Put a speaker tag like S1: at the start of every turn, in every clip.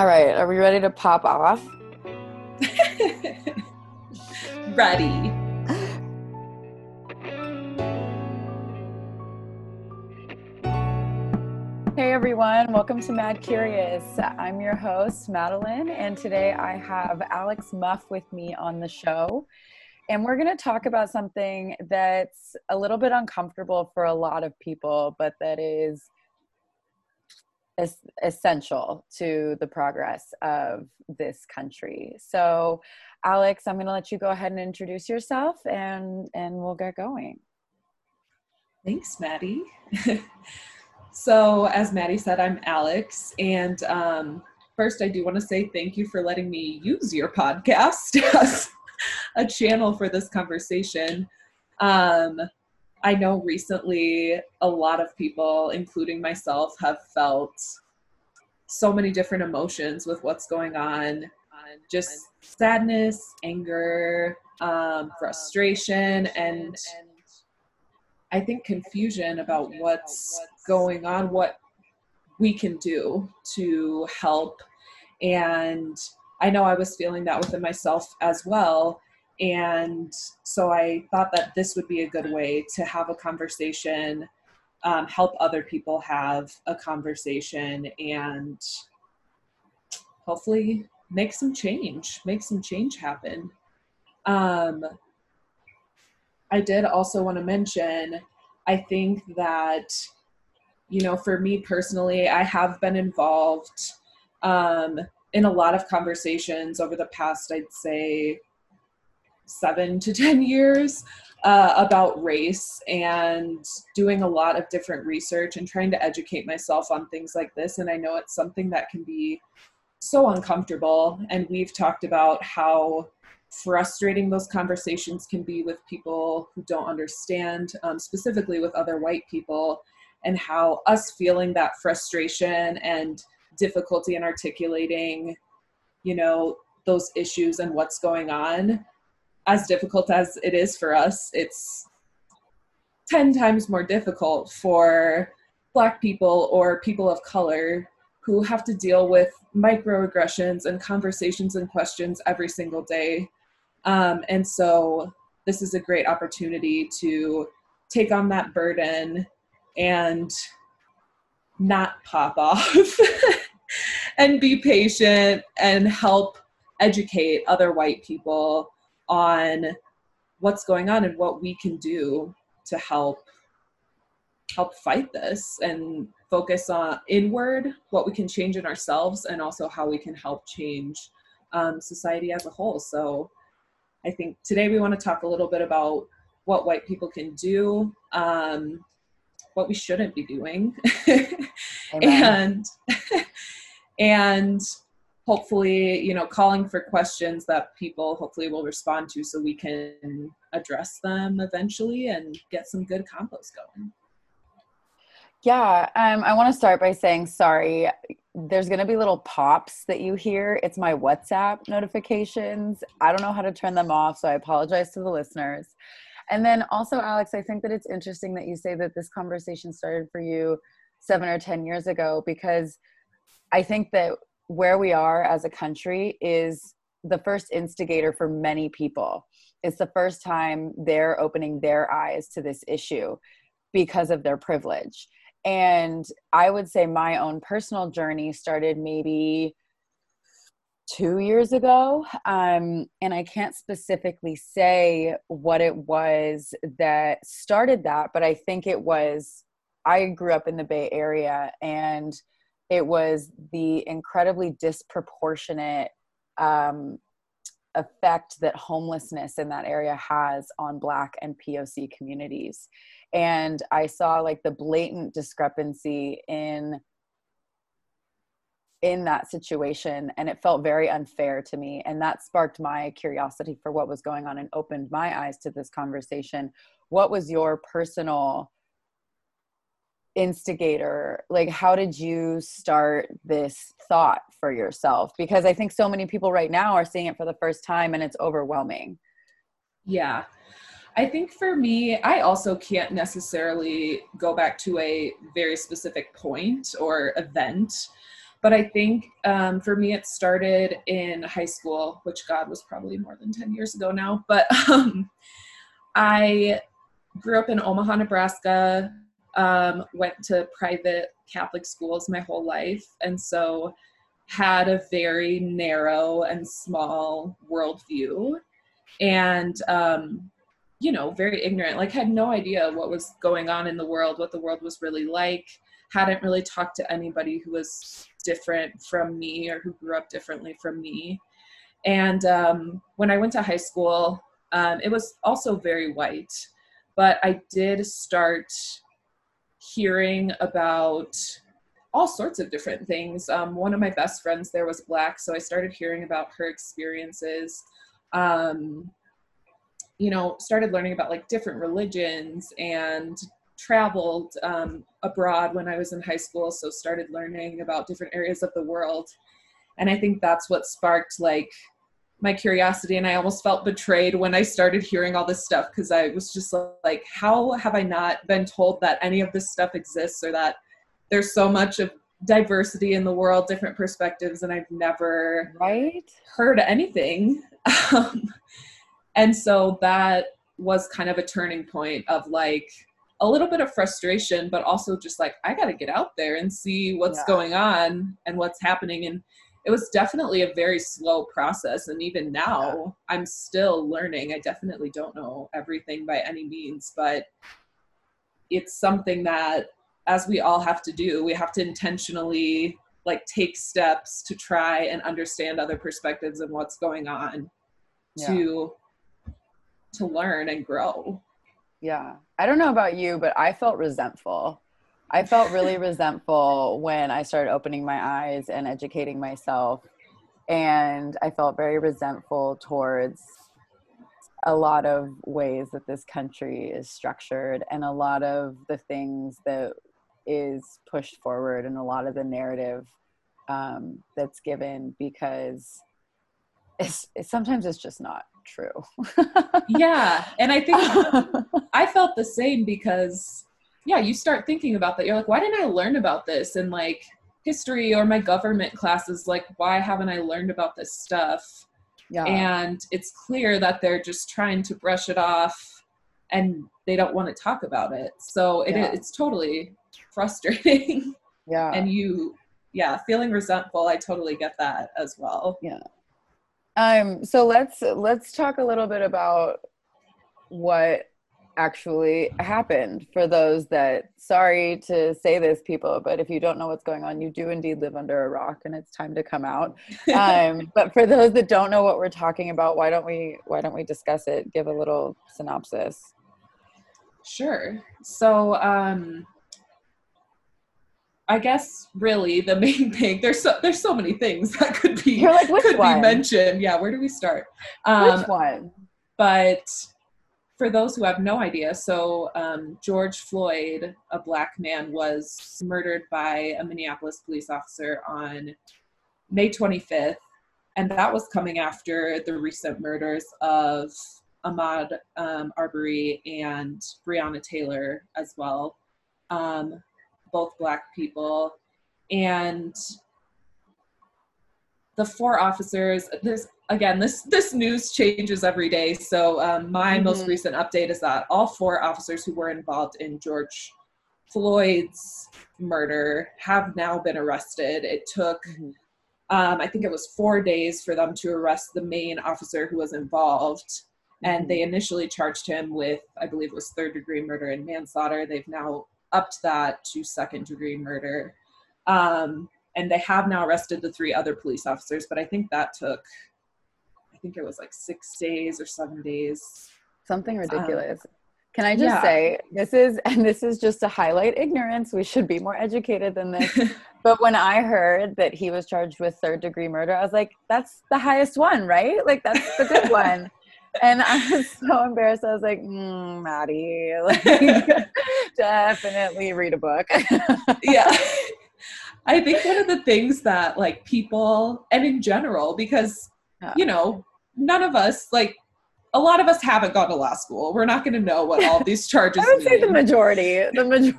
S1: All right, are we ready to pop off?
S2: ready.
S1: Hey everyone, welcome to Mad Curious. I'm your host, Madeleine, and today I have Alex Muff with me on the show. And we're going to talk about something that's a little bit uncomfortable for a lot of people, but that is es- essential to the progress of this country. So, Alex, I'm going to let you go ahead and introduce yourself and and we'll get going.
S2: Thanks, Maddie. so, as Maddie said, I'm Alex, and um, first, I do want to say thank you for letting me use your podcast as a channel for this conversation. Um, I know recently a lot of people, including myself, have felt so many different emotions with what's going on just sadness, anger, um, frustration, and I think confusion about what's going on, what we can do to help. And I know I was feeling that within myself as well. And so I thought that this would be a good way to have a conversation, um, help other people have a conversation, and hopefully make some change, make some change happen. Um, I did also want to mention, I think that, you know, for me personally, I have been involved um, in a lot of conversations over the past, I'd say, seven to 10 years uh, about race and doing a lot of different research and trying to educate myself on things like this. And I know it's something that can be so uncomfortable. And we've talked about how frustrating those conversations can be with people who don't understand, um, specifically with other white people, and how us feeling that frustration and difficulty in articulating, you know, those issues and what's going on as difficult as it is for us, it's 10 times more difficult for Black people or people of color who have to deal with microaggressions and conversations and questions every single day. Um, and so, this is a great opportunity to take on that burden and not pop off and be patient and help educate other white people on what's going on and what we can do to help help fight this and focus on inward what we can change in ourselves and also how we can help change um, society as a whole. So i think today we want to talk a little bit about what white people can do um, what we shouldn't be doing. And and hopefully you know calling for questions that people hopefully will respond to so we can address them eventually and get some good compost going.
S1: Yeah um, i want to start by saying sorry. There's going to be little pops that you hear. It's my whatsapp notifications. I don't know how to turn them off so i apologize to the listeners. And then also alex i think that it's interesting that you say that this conversation started for you seven or ten years ago because i think that where we are as a country is the first instigator for many people. It's the first time they're opening their eyes to this issue because of their privilege. And I would say my own personal journey started maybe two years ago. Um, and I can't specifically say what it was that started that, but I think it was I grew up in the Bay Area and it was the incredibly disproportionate um, effect that homelessness in that area has on black and poc communities. And i saw like the blatant discrepancy in in that situation and it felt very unfair to me. And that sparked my curiosity for what was going on and opened my eyes to this conversation. What was your personal instigator like how did you start this thought for yourself because i think so many people right now are seeing it for the first time and it's overwhelming
S2: yeah i think for me i also can't necessarily go back to a very specific point or event but I think um, for me, it started in high school, which God was probably more than 10 years ago now. But um, I grew up in Omaha, Nebraska, um, went to private Catholic schools my whole life. And so had a very narrow and small worldview. And, um, you know, very ignorant, like had no idea what was going on in the world, what the world was really like hadn't really talked to anybody who was different from me or who grew up differently from me. And um, when I went to high school, um, it was also very white, but I did start hearing about all sorts of different things. Um, one of my best friends there was black, so I started hearing about her experiences. Um, you know, started learning about like different religions and traveled um, abroad when I was in high school, so started learning about different areas of the world. And I think that's what sparked like my curiosity. And I almost felt betrayed when I started hearing all this stuff because I was just like, how have I not been told that any of this stuff exists or that there's so much of diversity in the world, different perspectives, and I've never
S1: right
S2: heard anything. Um, and so that was kind of a turning point of like a little bit of frustration, but also just like, I got to get out there and see what's yeah. going on and what's happening. And it was definitely a very slow process. And even now, yeah. I'm still learning. I definitely don't know everything by any means, but it's something that, as we all have to do, we have to intentionally like take steps to try and understand other perspectives and what's going on yeah. to to learn and grow
S1: yeah. I don't know about you, but I felt resentful. I felt really resentful when I started opening my eyes and educating myself. And I felt very resentful towards a lot of ways that this country is structured and a lot of the things that is pushed forward and a lot of the narrative um, that's given because it's, it's sometimes it's just not true.
S2: yeah. And I think I felt the same because, yeah, you start thinking about that. You're like, why didn't I learn about this in like history or my government classes? Like, why haven't I learned about this stuff? Yeah. And it's clear that they're just trying to brush it off and they don't want to talk about it. So it, yeah. it's totally frustrating.
S1: Yeah.
S2: And you, yeah, feeling resentful, I totally get that as well.
S1: Yeah. Um, so let's let's talk a little bit about what actually happened for those that sorry to say this people but if you don't know what's going on you do indeed live under a rock and it's time to come out um, but for those that don't know what we're talking about why don't we why don't we discuss it give a little synopsis
S2: sure so um I guess really the main thing there's so there's so many things that could be
S1: like,
S2: could
S1: one?
S2: be mentioned. Yeah, where do we start?
S1: Um, which one?
S2: But for those who have no idea, so um, George Floyd, a black man, was murdered by a Minneapolis police officer on May 25th, and that was coming after the recent murders of Ahmaud um, Arbery and Breonna Taylor as well. Um, both black people and the four officers this again this this news changes every day so um, my mm-hmm. most recent update is that all four officers who were involved in george floyd's murder have now been arrested it took mm-hmm. um, i think it was four days for them to arrest the main officer who was involved and mm-hmm. they initially charged him with i believe it was third degree murder and manslaughter they've now upped that to second degree murder. Um, and they have now arrested the three other police officers, but I think that took, think it was like six days or seven days.
S1: Something um, ridiculous. Um, Can I just yeah. say this is and this is just to highlight ignorance. We should be more educated than this. but when I heard that he was charged with third degree murder, I was like, that's the highest one, right? Like that's the good one and I was so embarrassed. I was like, mm, Maddie, like, definitely read a book.
S2: yeah. I think one of the things that like people and in general, because you know, none of us like a lot of us haven't gone to law school. We're not going to know what all these charges.
S1: I would
S2: mean.
S1: say the majority. The majority.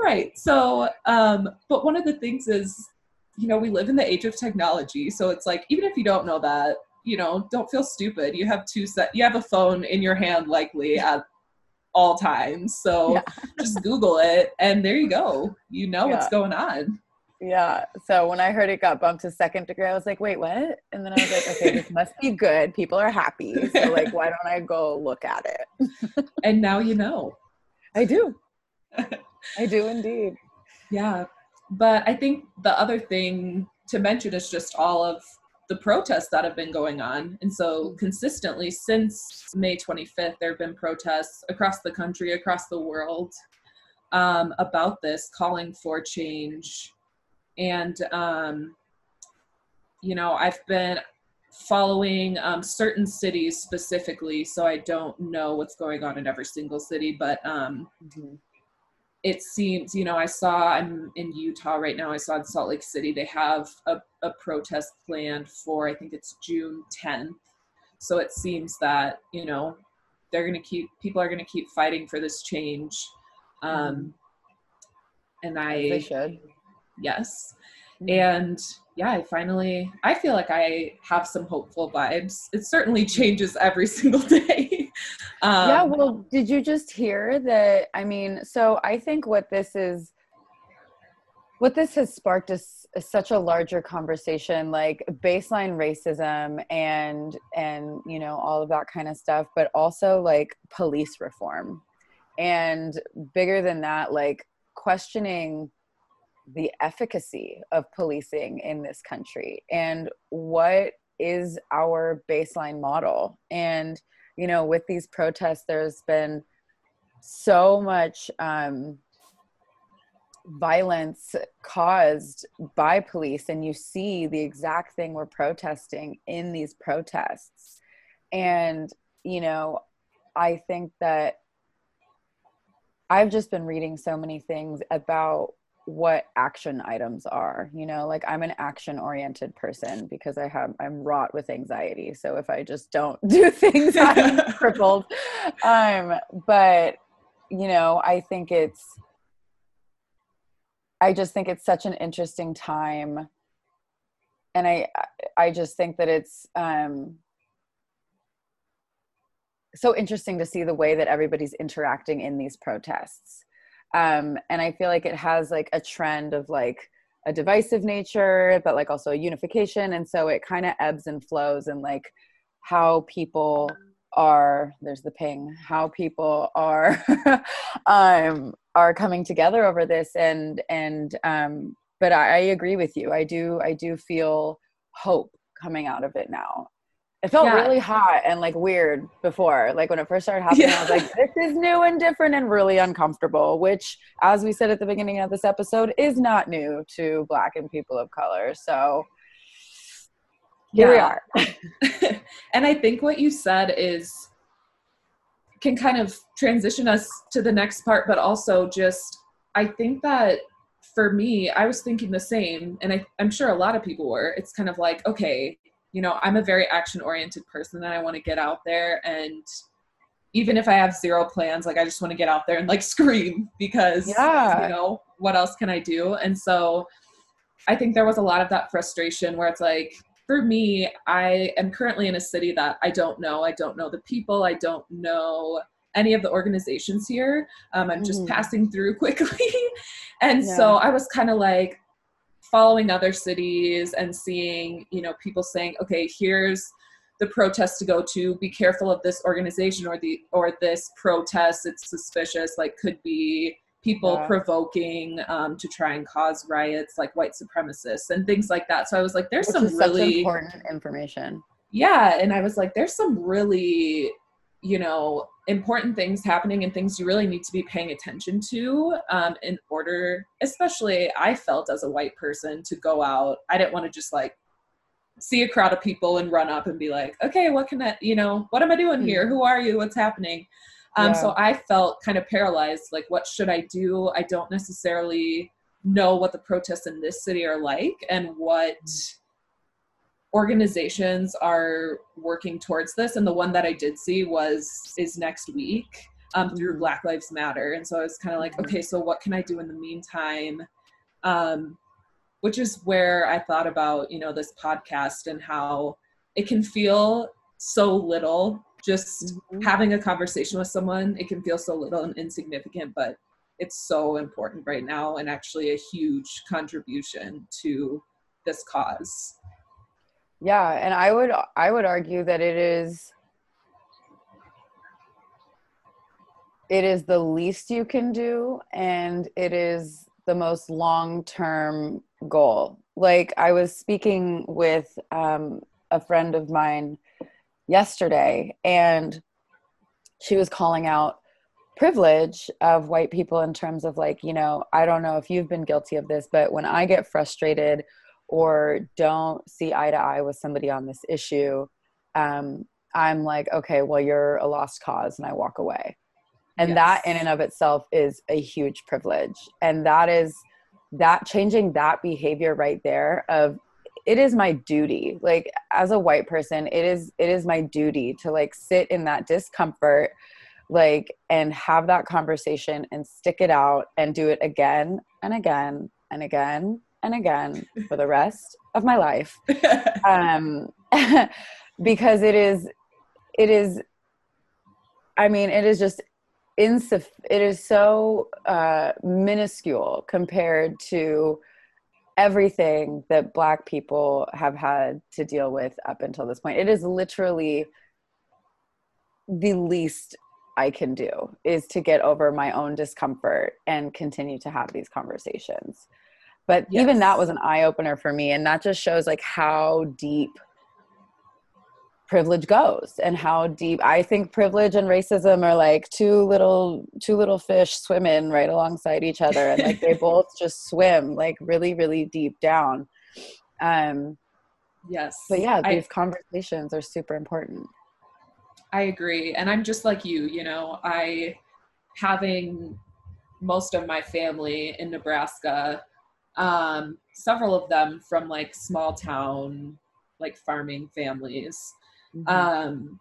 S2: right. So, um, but one of the things is, you know, we live in the age of technology. So it's like, even if you don't know that, you know, don't feel stupid. You have two set. You have a phone in your hand, likely at all times. So yeah. just Google it, and there you go. You know yeah. what's going on.
S1: Yeah. So when I heard it got bumped to second degree, I was like, wait, what? And then I was like, okay, this must be good. People are happy. So like, why don't I go look at it?
S2: and now you know.
S1: I do. I do indeed.
S2: Yeah. But I think the other thing to mention is just all of the protests that have been going on. And so consistently since May 25th, there have been protests across the country, across the world um, about this, calling for change and um, you know i've been following um, certain cities specifically so i don't know what's going on in every single city but um, mm-hmm. it seems you know i saw i'm in utah right now i saw in salt lake city they have a, a protest planned for i think it's june 10th so it seems that you know they're going to keep people are going to keep fighting for this change um, mm-hmm. and i
S1: they should
S2: yes. Mm-hmm. and yeah i finally i feel like i have some hopeful vibes. It certainly changes every single day.
S1: Um, yeah well did you just hear that i mean so i think what this is what this has sparked is, is, such a larger conversation like baseline racism and and you know all of that kind of stuff but also like police reform. And bigger than that like questioning the efficacy of policing in this country and what is our baseline model. And you know with these protests there's been so much um, violence caused by police and you see the exact thing we're protesting in these protests. And you know i think that i've just been reading so many things about what action items are you know like i'm an action oriented person because i have i'm wrought with anxiety. So if i just don't do things i'm crippled. Um but you know i think it's i just think it's such an interesting time. And i i just think that it's um so interesting to see the way that everybody's interacting in these protests um, and i feel like it has like a trend of like a divisive nature but like also a unification. And so it kind of ebbs and flows and like how people are there's the ping how people are um are coming together over this. And and um but I, I agree with you. I do i do feel hope coming out of it now it felt yeah. really hot and like weird before. Like when it first started happening, yeah. I was like, this is new and different and really uncomfortable, which, as we said at the beginning of this episode, is not new to Black and people of color. So here yeah. we
S2: are. and I think what you said is can kind of transition us to the next part, but also just, I think that for me, I was thinking the same, and I, I'm sure a lot of people were. It's kind of like, okay, you know i'm a very action oriented person and i want to get out there and even if i have zero plans like i just want to get out there and like scream because yeah. you know what else can i do and so i think there was a lot of that frustration where it's like for me i am currently in a city that i don't know i don't know the people i don't know any of the organizations here um, i'm just mm. passing through quickly and yeah. so i was kind of like following other cities and seeing you know people saying okay here's the protest to go to. Be careful of this organization or the or this protest. It's suspicious. Like could be people yeah. provoking um, to try and cause riots like white supremacists and things like that. So i was like there's Which some really
S1: important information.
S2: Yeah. And i was like there's some really you know important things happening and things you really need to be paying attention to um, in order especially i felt as a white person to go out i didn't want to just like see a crowd of people and run up and be like okay what can i you know what am i doing here? Hmm. who are you? What's happening? Um, yeah. so i felt kind of paralyzed like what should i do? I don't necessarily know what the protests in this city are like and what organizations are working towards this and the one that i did see was is next week um, through black lives matter and so i was kind of like
S1: Mm-hmm.
S2: okay so what can i do in the meantime um, which is where i thought about you know this podcast and how it can feel so little just
S1: Mhm.
S2: having a conversation with someone it can feel so little and insignificant but it's so important right now and actually a huge contribution to this cause
S1: Yeah, and I would I would argue that it is it is the least you can do and it is the most long-term goal. Like I was speaking with um, a friend of mine yesterday and she was calling out privilege of white people in terms of like, you know, I don't know if you've been guilty of this, but when I get frustrated or don't see eye to eye with somebody on this issue, um, I'm like, okay, well, you're a lost cause, and I walk away. And
S2: Yes.
S1: that, in and of itself, is a huge privilege. And that is that changing that behavior right there of it is my duty like as a white person it is it is my duty to like sit in that discomfort like and have that conversation and stick it out and do it again and again and again and again for the rest of my life. Um because it is it is i mean it is just insuff- it is so uh minuscule compared to everything that black people have had to deal with up until this point. It is literally the least i can do is to get over my own discomfort and continue to have these conversations but even that was an eye opener for me and that just shows like how deep privilege goes and how deep i think privilege and racism are like two little two little fish swimming right alongside each other and like they both just swim like really really deep down. Um
S2: yes.
S1: but yeah
S2: I-
S1: these conversations are super important.
S2: I agree. And I'm just like you, you know, I having most of my family in Nebraska, um, several of them from like small town, like farming families. Um,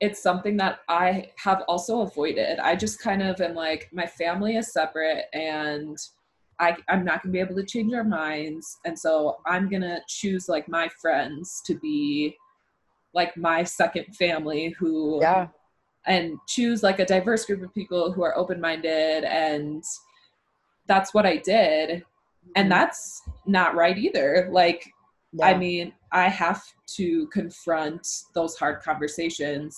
S2: it's something that I have also avoided. I just kind of am like, my family is separate and I, I'm not gonna be able to change our minds. And so I'm gonna choose like my friends to be like my second family who
S1: yeah
S2: and choose like a diverse group of people who are open-minded and that's what i did and that's not right either. Like i mean i have to confront those hard conversations.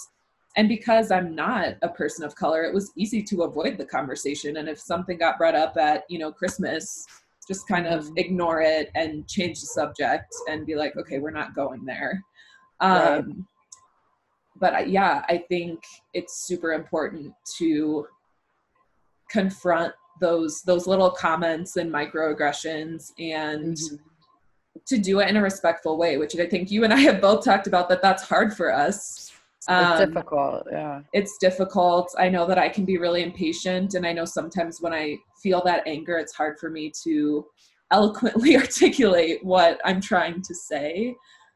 S2: And because i'm not a person of color it was easy to avoid the conversation. And if something got brought up at you know christmas just kind of
S1: Mhm.
S2: ignore it and change the subject and be like okay we're not going there. Um
S1: Right.
S2: but I, yeah i think it's super important to confront those those little comments and microaggressions and
S1: Mhm.
S2: to do it in a respectful way which i think you and i have both talked about that that's hard for us.
S1: It's
S2: Um,
S1: difficult yeah.
S2: it's difficult. I know that i can be really impatient and i know sometimes when i feel that anger it's hard for me to eloquently articulate what i'm trying to say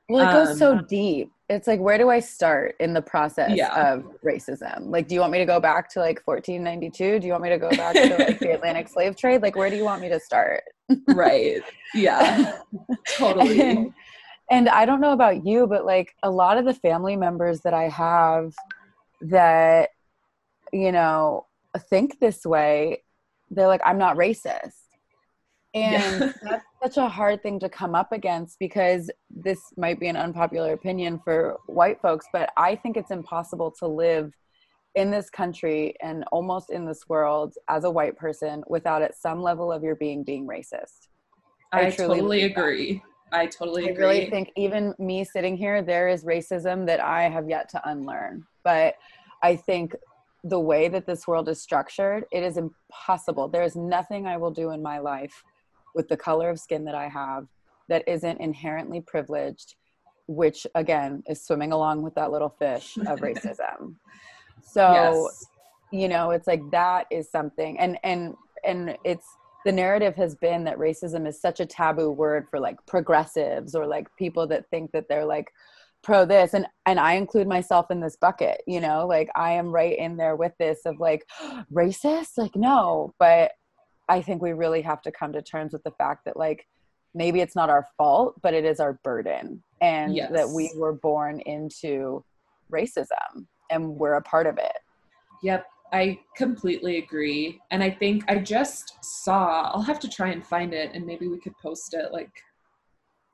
S1: Well, it goes so
S2: Um,
S1: deep. It's like, where do I start in the process
S2: Yeah.
S1: of racism? Like, do you want me to go back to like 1492? Do you want me to go back to like the Atlantic slave trade? Like, where do you want me to start?
S2: right yeah totally
S1: and, and I don't know about you, but like a lot of the family members that I have that, you know, think this way, they're like, I'm not racist. And
S2: Yeah.
S1: that's such a hard thing to come up against because this might be an unpopular opinion for white folks, but I think it's impossible to live in this country and almost in this world as a white person without at some level of your being being racist. I
S2: i,
S1: truly
S2: totally
S1: that.
S2: agree i totally agree.
S1: I
S2: agree
S1: really think even me sitting here, there is racism that I have yet to unlearn. But I think the way that this world is structured, it is impossible. There is nothing I will do in my life with the color of skin that I have that isn't inherently privileged, which again is swimming along with that little fish of racism. So
S2: yes.
S1: you know it's like that is something and and and it's the narrative has been that racism is such a taboo word for like progressives or like people that think that they're like pro this and and I include myself in this bucket, you know, like I am right in there with this of like racist, like no, but I think we really have to come to terms with the fact that like maybe it's not our fault, but it is our burden and yes. that we were born into racism and we're a part of it.
S2: Yep, I completely agree. And I think I just saw, I'll have to try and find it and maybe we could post it like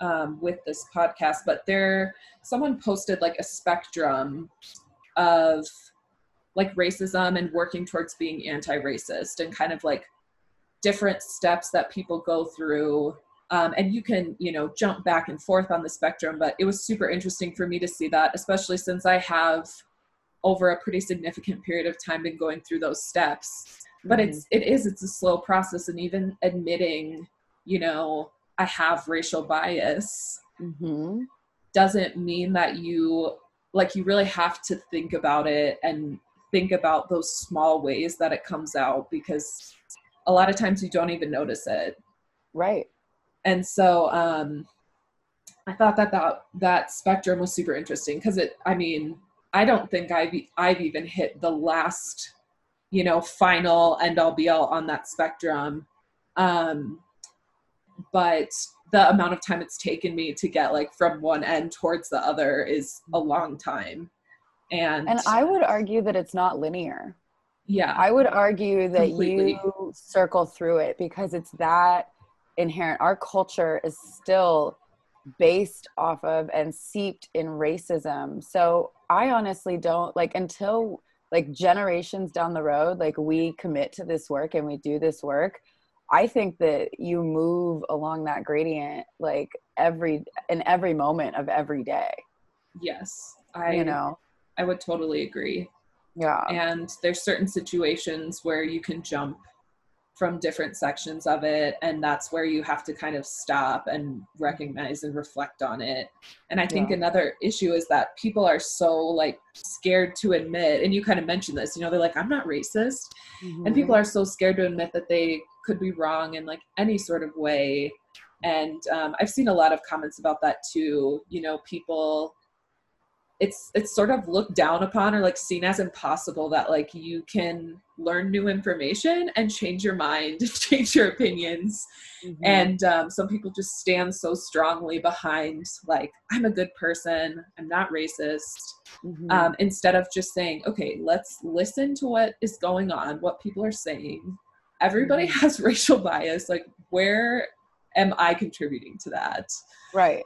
S2: um, with this podcast, but there, someone posted like a spectrum of like racism and working towards being anti racist and kind of like different steps that people go through. Um, and you can, you know, jump back and forth on the spectrum, but it was super interesting for me to see that, especially since I have over a pretty significant period of time been going through those steps but mm-hmm. it's it is it's a slow process and even admitting you know i have racial bias mm-hmm. doesn't mean that you like you really have to think about it and think about those small ways that it comes out because a lot of times you don't even notice it
S1: right
S2: and so um i thought that that that spectrum was super interesting because it i mean I don't think I've I've even hit the last, you know, final end all be all on that spectrum. Um, but the amount of time it's taken me to get like from one end towards the other is a long time. And
S1: and I would argue that it's not linear.
S2: Yeah.
S1: I would argue that completely. you circle through it because it's that inherent. Our culture is still based off of and seeped in racism. So I honestly don't like until like generations down the road, like we commit to this work and we do this work. I think that you move along that gradient like every in every moment of every day.
S2: Yes. I
S1: you know
S2: I would totally agree.
S1: Yeah.
S2: And there's certain situations where you can jump from different sections of it and that's where you have to kind of stop and recognize and reflect on it and i think yeah. another issue is that people are so like scared to admit and you kind of mentioned this you know they're like i'm not racist mm-hmm. and people are so scared to admit that they could be wrong in like any sort of way and um, i've seen a lot of comments about that too you know people it's it's sort of looked down upon or like seen as impossible that like you can learn new information and change your mind change your opinions. Mm-hmm. and um, some people just stand so strongly behind like i'm a good person. I'm not racist. Mm-hmm. um, instead of just saying okay let's listen to what is going on what people are saying. Everybody mm-hmm. has racial bias. Like where am i contributing to that?
S1: Right.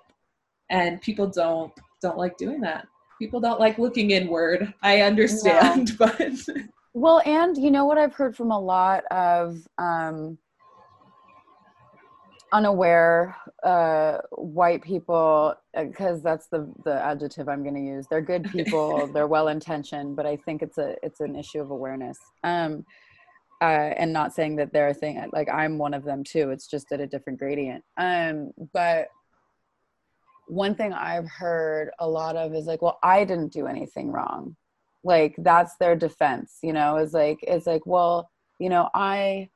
S2: And people don't don't like doing that. People don't like looking inward. I understand, but
S1: well, and you know what I've heard from a lot of um, unaware uh, white people, because uh, that's the the adjective I'm going to use. They're good people. they're well intentioned, but I think it's a it's an issue of awareness. Um, uh, and not saying that they're a thing like I'm one of them too. It's just at a different gradient. Um, but one thing I've heard a lot of is like, well, I didn't do anything wrong. Like that's their defense, you know, is like it's like, well, you know, I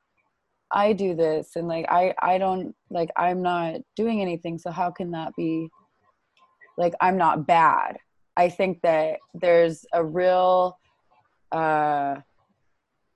S1: I do this and like I I don't like I'm not doing anything, so how can that be like I'm not bad? I think that there's a real uh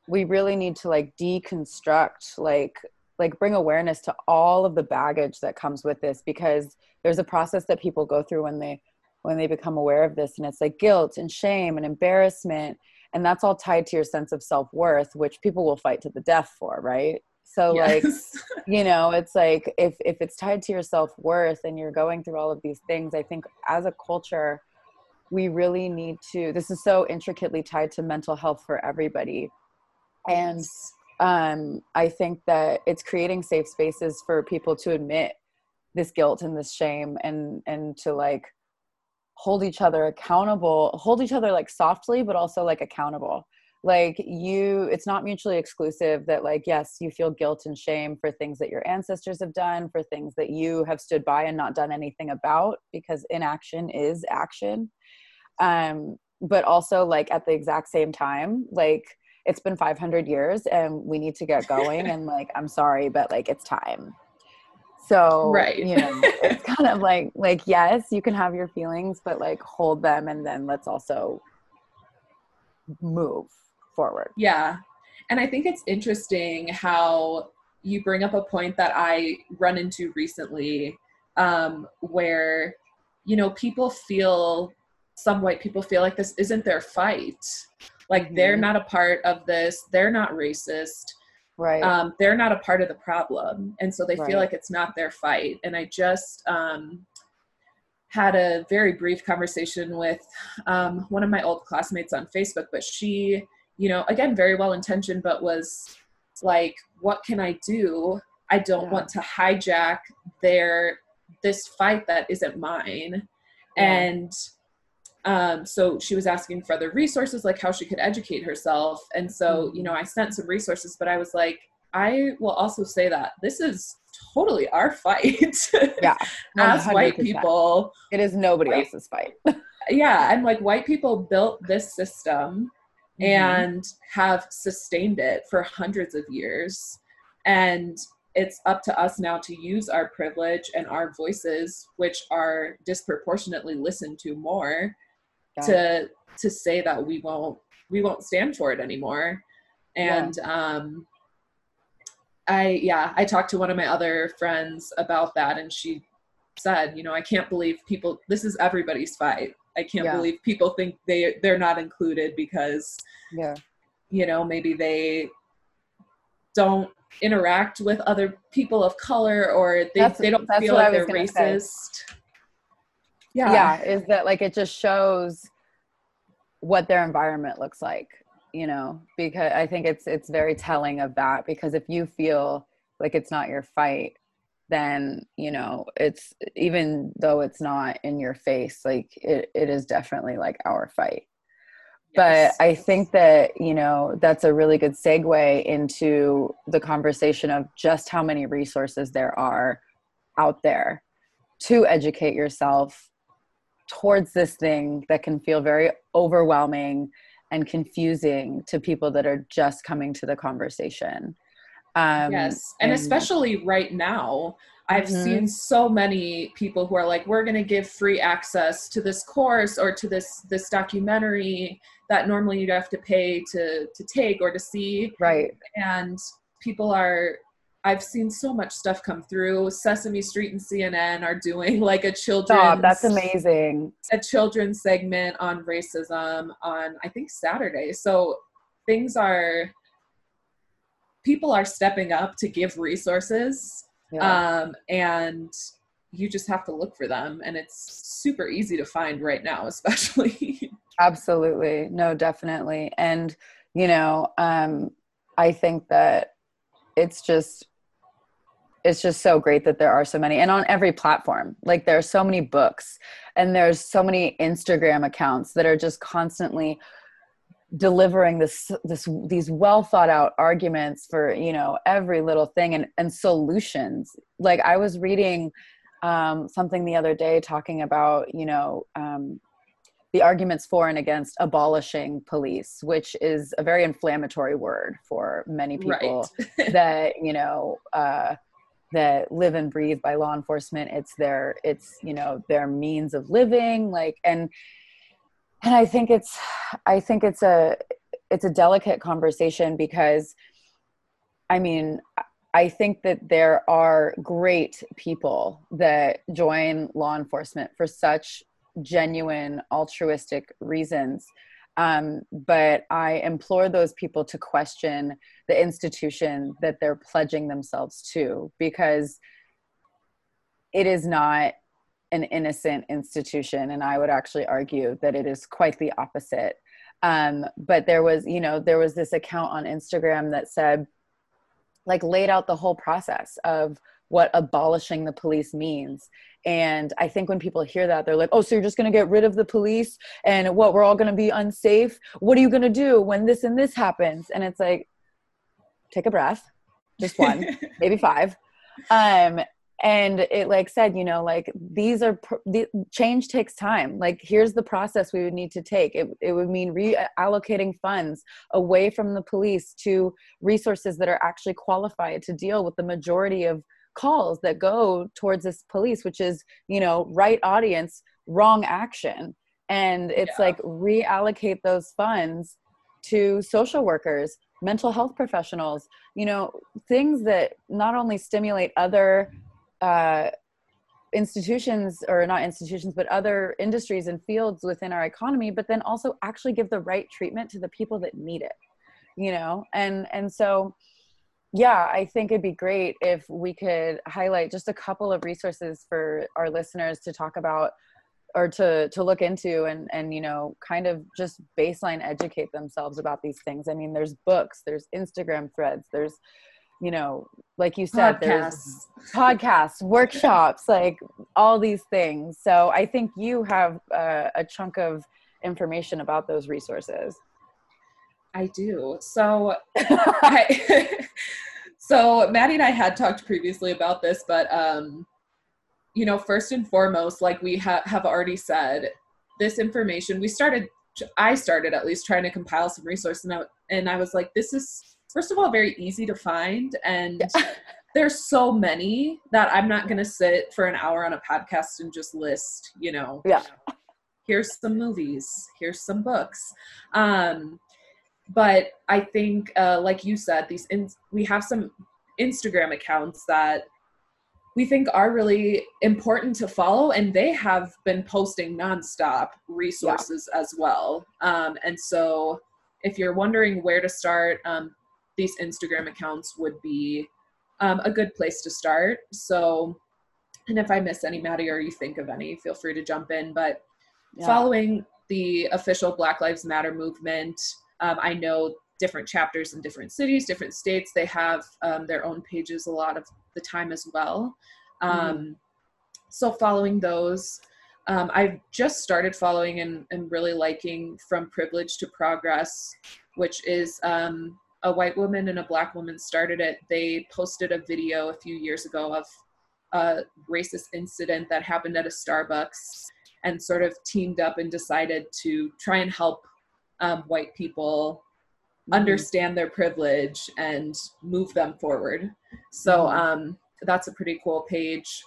S1: we really need to like deconstruct like like bring awareness to all of the baggage that comes with this because there's a process that people go through when they when they become aware of this and it's like guilt and shame and embarrassment and that's all tied to your sense of self-worth which people will fight to the death for right? So yes. like you know it's like if if it's tied to your self-worth and you're going through all of these things i think as a culture we really need to this is so intricately tied to mental health for everybody. And um, I think that it's creating safe spaces for people to admit this guilt and this shame and and to like hold each other accountable hold each other like softly but also like accountable. Like you it's not mutually exclusive that like yes you feel guilt and shame for things that your ancestors have done for things that you have stood by and not done anything about because inaction is action. Um but also like at the exact same time like it's been 500 years and we need to get going and like i'm sorry but like it's time so
S2: right.
S1: you know it's kind of like like yes you can have your feelings but like hold them and then let's also move forward.
S2: Yeah. And i think it's interesting how you bring up a point that i run into recently um, where you know people feel some white people feel like this isn't their fight. Like mm-hmm. they're not a part of this. They're not racist
S1: right
S2: um, they're not a part of the problem and so they right. feel like it's not their fight and i just um, had a very brief conversation with um, one of my old classmates on facebook but she you know again very well intentioned but was like what can i do i don't yeah. want to hijack their this fight that isn't mine yeah. and um, so she was asking for other resources, like how she could educate herself. And so, you know, I sent some resources, but I was like, I will also say that this is totally our fight.
S1: Yeah.
S2: as white people.
S1: It is nobody white, else's fight.
S2: yeah. And like white people built this system mm-hmm. and have sustained it for hundreds of years. And it's up to us now to use our privilege and our voices, which are disproportionately listened to more, to to say that we won't we won't stand for it anymore. And yeah. um i yeah i talked to one of my other friends about that and she said you know i can't believe people this is everybody's fight. I can't yeah. believe people think they they're not included because
S1: yeah.
S2: you know maybe they don't interact with other people of color or they, they don't feel like they're racist say
S1: yeah yeah is that like it just shows what their environment looks like you know because i think it's it's very telling of that because if you feel like it's not your fight then you know it's even though it's not in your face like it, it is definitely like our fight yes. but i think that you know that's a really good segue into the conversation of just how many resources there are out there to educate yourself towards this thing that can feel very overwhelming and confusing to people that are just coming to the conversation.
S2: Um, yes, and, and, especially right now, I've mm-hmm. seen so many people who are like, "We're going to give free access to this course or to this this documentary that normally you'd have to pay to to take or to see."
S1: Right,
S2: and people are I've seen so much stuff come through. Sesame Street and CNN are doing like a children's
S1: that's amazing.
S2: A children's segment on racism on I think Saturday. So things are people are stepping up to give resources. Yeah. Um, and you just have to look for them and it's super easy to find right now especially
S1: absolutely no definitely and you know um i think that it's just it's just so great that there are so many and on every platform like there are so many books and there's so many instagram accounts that are just constantly delivering this this these well thought out arguments for you know every little thing and and solutions like i was reading um, something the other day talking about you know um, the arguments for and against abolishing police, which is a very inflammatory word for many people right. that you know uh, that live and breathe by law enforcement. It's their it's you know their means of living like and and i think it's i think it's a it's a delicate conversation because i mean i think that there are great people that join law enforcement for such genuine altruistic reasons. Um, but I implore those people to question the institution that they're pledging themselves to because it is not an innocent institution. And I would actually argue that it is quite the opposite. Um, but there was, you know, there was this account on Instagram that said, like, laid out the whole process of what abolishing the police means. And I think when people hear that, they're like, oh, so you're just going to get rid of the police and what, we're all going to be unsafe? What are you going to do when this and this happens? And it's like, take a breath, just one, maybe five. Um, and it like said you know like these are the change takes time like here's the process we would need to take it, it would mean reallocating funds away from the police to resources that are actually qualified to deal with the majority of calls that go towards this police which is you know right audience wrong action and it's yeah. like reallocate those funds to social workers mental health professionals you know things that not only stimulate other uh, institutions or not institutions but other industries and fields within our economy but then also actually give the right treatment to the people that need it you know? And and so yeah i think it'd be great if we could highlight just a couple of resources for our listeners to talk about or to to look into and and you know kind of just baseline educate themselves about these things. I mean there's books there's instagram threads there's you know like you said podcasts. there's podcasts. workshops like all these things. So i think you have uh, a chunk of information about those resources.
S2: I do. So I, so maddie and i had talked previously about this but um you know first and foremost like we ha- have already said this information we started i started at least trying to compile some resources and I, and I was like this is first of all very easy to find and there's so many that i'm not going to sit for an hour on a podcast and just list you know.
S1: Yeah.
S2: Here's some movies here's some books. Um but i think uh like you said these in, we have some instagram accounts that we think are really important to follow and they have been posting nonstop resources yeah. as well um, and so if you're wondering where to start um, these Instagram accounts would be um, a good place to start. So, and if I miss any, Maddie, or you think of any, feel free to jump in. But yeah. following the official Black Lives Matter movement, um, I know different chapters in different cities, different states, they have um, their own pages a lot of the time as well. Mm-hmm. Um, so, following those, um, I've just started following and, and, really liking From Privilege to Progress, which is um, a white woman and a black woman started it. They posted a video a few years ago of a racist incident that happened at a Starbucks and sort of teamed up and decided to try and help um, white people mm-hmm. understand their privilege and move them forward. So mm-hmm. um, that's a pretty cool page.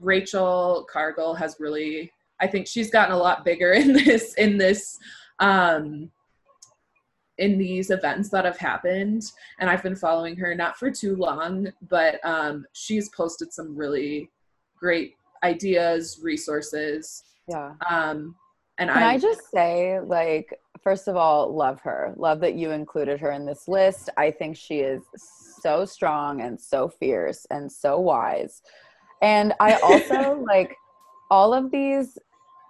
S2: Rachel Cargle has really, I think she's gotten a lot bigger in this in this um, in these events that have happened and i've been following her not for too long but um, she's posted some really great ideas resources
S1: yeah
S2: um, and
S1: can I, I just say like first of all love her. Love that you included her in this list. I think she is so strong and so fierce and so wise. And i also like all of these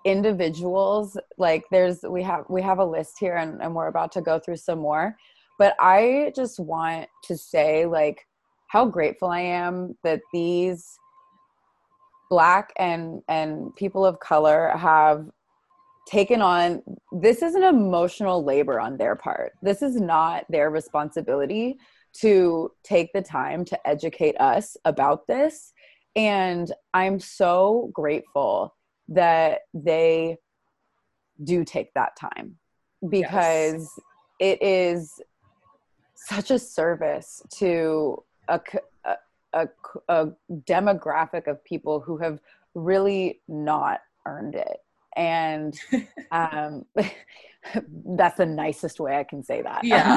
S1: individuals like there's we have we have a list here and, and we're about to go through some more. But i just want to say like how grateful i am that these black and and people of color have taken on this is an emotional labor on their part. This is not their responsibility to take the time to educate us about this. And i'm so grateful that they do take that time because yes. it is such a service to a, a, a, a, demographic of people who have really not earned it and um, that's the nicest way I can say that.
S2: Yeah.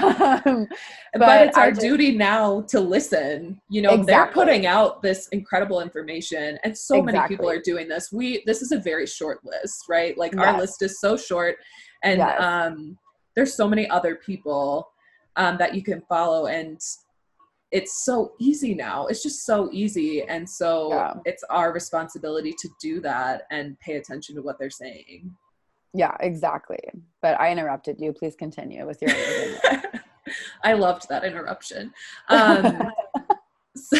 S2: um, but, but, it's our just, duty now to listen. You know, exactly. they're putting out this incredible information and so exactly. many people are doing this. We this is a very short list, right? Like yes. our list is so short and yes. um there's so many other people um that you can follow and it's so easy now. It's just so easy. And so yeah. it's our responsibility to do that and pay attention to what they're saying.
S1: Yeah, exactly. But I interrupted you. Please continue with your.
S2: I loved that interruption. Um, so,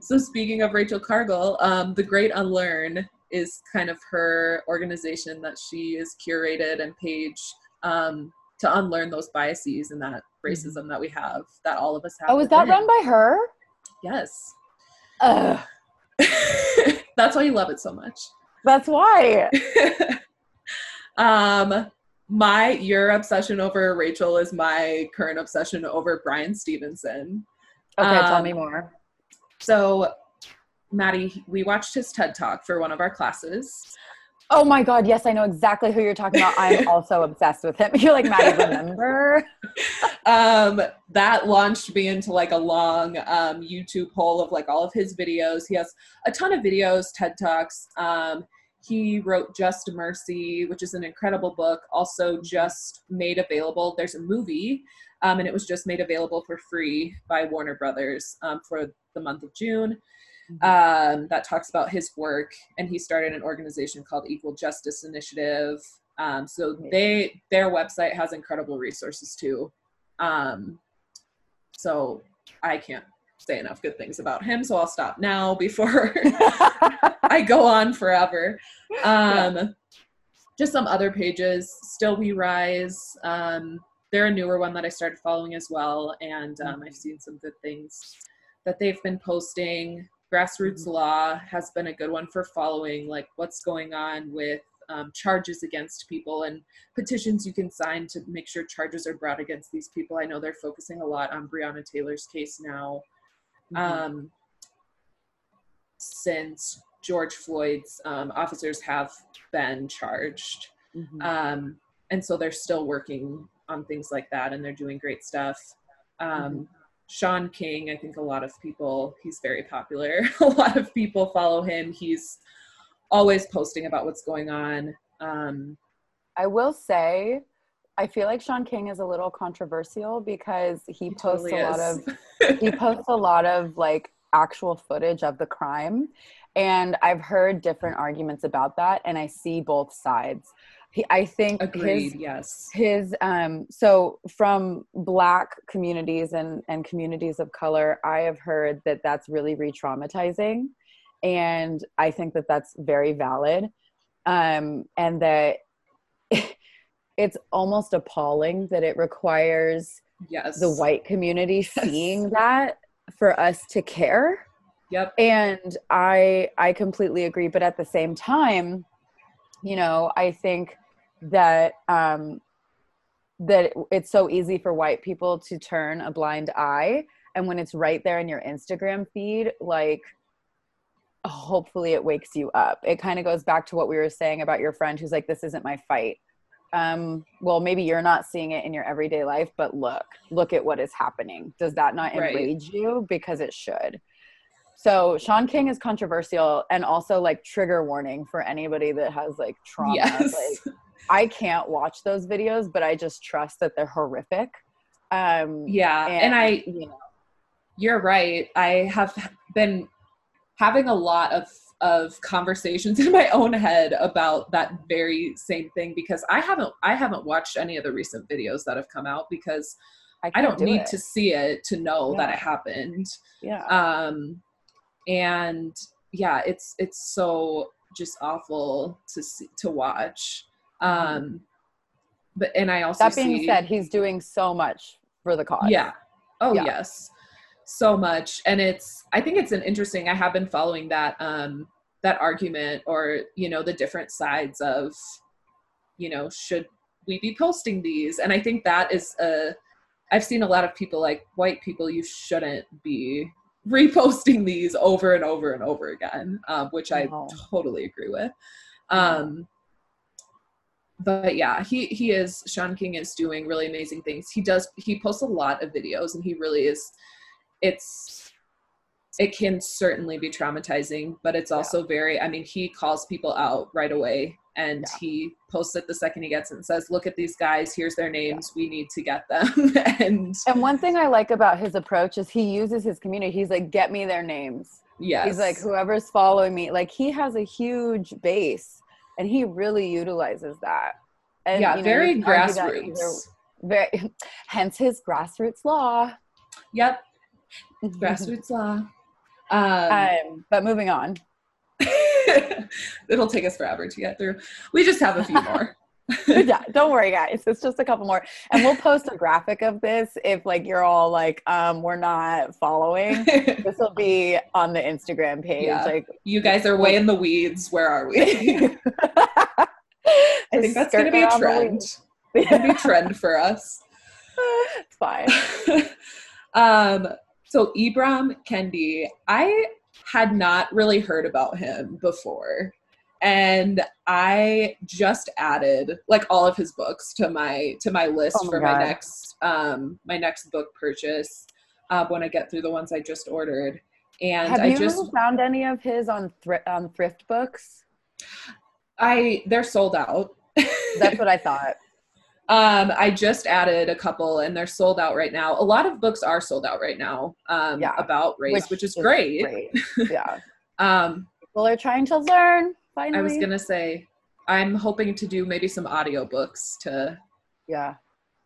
S2: so, speaking of Rachel Cargle, um, the Great Unlearn is kind of her organization that she is curated and page um, to unlearn those biases and that racism mm-hmm. that we have, that all of us have.
S1: Oh, is that run by her?
S2: Yes.
S1: Ugh,
S2: That's why you love it so much.
S1: that's why.
S2: um my your obsession over Rachel is my current obsession over Bryan Stevenson.
S1: Okay, tell
S2: Um,
S1: me more.
S2: So Maddie, we watched his TED talk for one of our classes.
S1: Oh my god, yes, I know exactly who you're talking about. I'm also obsessed with him. You're like, Maddie, remember?
S2: um that launched me into like a long um youtube hole of like all of his videos he has a ton of videos ted talks um he wrote just mercy which is an incredible book also just made available there's a movie um, and it was just made available for free by warner brothers um, for the month of june um, that talks about his work and he started an organization called equal justice initiative. Um, so they their website has incredible resources too. Um, so i can't say enough good things about him so i'll stop now before i go on forever. Um, just some other pages. Still we rise um, they're a newer one that i started following as well and um, i've seen some good things that they've been posting grassroots
S1: Mhm.
S2: law has been a good one for following like what's going on with um, charges against people and petitions you can sign to make sure charges are brought against these people i know they're focusing a lot on breonna taylor's case now
S1: Mhm.
S2: um, since george floyd's um, officers have been charged
S1: Mhm.
S2: um, and so they're still working on things like that and they're doing great stuff um, shaun king i think a lot of people he's very popular. A lot of people follow him. He's always posting about what's going on. Um,
S1: I will say, I feel like Shaun King is a little controversial because he,
S2: he
S1: posts
S2: totally
S1: a lot of he posts a lot of like actual footage of the crime. And i've heard different arguments about that and i see both sides he, i think
S2: agreed
S1: his
S2: yes.
S1: his um so from black communities and and communities of color i have heard that that's really re-traumatizing and i think that that's very valid um and that it's almost appalling that it requires
S2: yes.
S1: the white community
S2: Yes.
S1: seeing that for us to care.
S2: Yep.
S1: And i i completely agree but at the same time you know i think that um that it's so easy for white people to turn a blind eye. And when it's right there in your instagram feed like hopefully it wakes you up. It kind of goes back to what we were saying about your friend who's like this isn't my fight. Um well maybe you're not seeing it in your everyday life but look look at what is happening. Does that not
S2: Right.
S1: enrage you? Because it should so shaun king is controversial and also like trigger warning for anybody that has like trauma.
S2: Yes.
S1: Like i can't watch those videos but i just trust that they're horrific. Um
S2: yeah and i
S1: you know.
S2: You're right. I have been having a lot of of conversations in my own head about that very same thing because i haven't i haven't watched any of the recent videos that have come out because i
S1: can't
S2: don't
S1: do
S2: need
S1: it.
S2: to see it to know that it happened.
S1: Yeah.
S2: Um and yeah it's it's so just awful to see to watch um but and i also
S1: that being
S2: see,
S1: said he's doing so much for the cause
S2: yeah. Oh
S1: Yeah.
S2: yes. So much. And it's I think it's an interesting I have been following that um that argument or you know the different sides of you know should we be posting these and I think that is a I've seen a lot of people like white people you shouldn't be reposting these over and over and over again um, which I totally agree with. Um but yeah he he is shaun king is doing really amazing things. He does he posts a lot of videos and he really is it's it can certainly be traumatizing but it's also very i mean he calls people out right away and
S1: Yeah.
S2: he posts it the second he gets it and says look at these guys here's their names we need to get them and
S1: And one thing I like about his approach is he uses his community. He's like, get me their names.
S2: yes
S1: He's like, whoever's following me, like he has a huge base and he really utilizes that. And
S2: yeah
S1: you know,
S2: very
S1: you can argue that either-
S2: grassroots
S1: Very, hence his grassroots law.
S2: yep grassroots law um,
S1: Um, but moving on.
S2: It'll take us forever to get through. We just have a few more.
S1: yeah, don't worry, guys. It's just a couple more, and we'll post a graphic of this if like you're all like, um, we're not following. this will be on the Instagram page.
S2: Yeah.
S1: Like,
S2: you guys are way in the weeds. Where are we? I think that's going to be a trend. It's to be a trend for us.
S1: it's fine.
S2: um, so Ibram Kendi, I had not really heard about him before. And I just added like all of his books to my to my list
S1: Oh my
S2: for
S1: God.
S2: my next um my next book purchase uh, when I get through the ones I just ordered. And
S1: Have
S2: I
S1: you
S2: just
S1: found any of his on thr- on thrift books?
S2: I they're sold out.
S1: That's what I thought.
S2: Um, I just added a couple and they're sold out right now. A lot of books are sold out right now um,
S1: Yeah,
S2: about race, which, is, great.
S1: Great. Yeah.
S2: Um,
S1: People are trying to learn. Finally.
S2: I was going to say, I'm hoping to do maybe some audiobooks to,
S1: Yeah.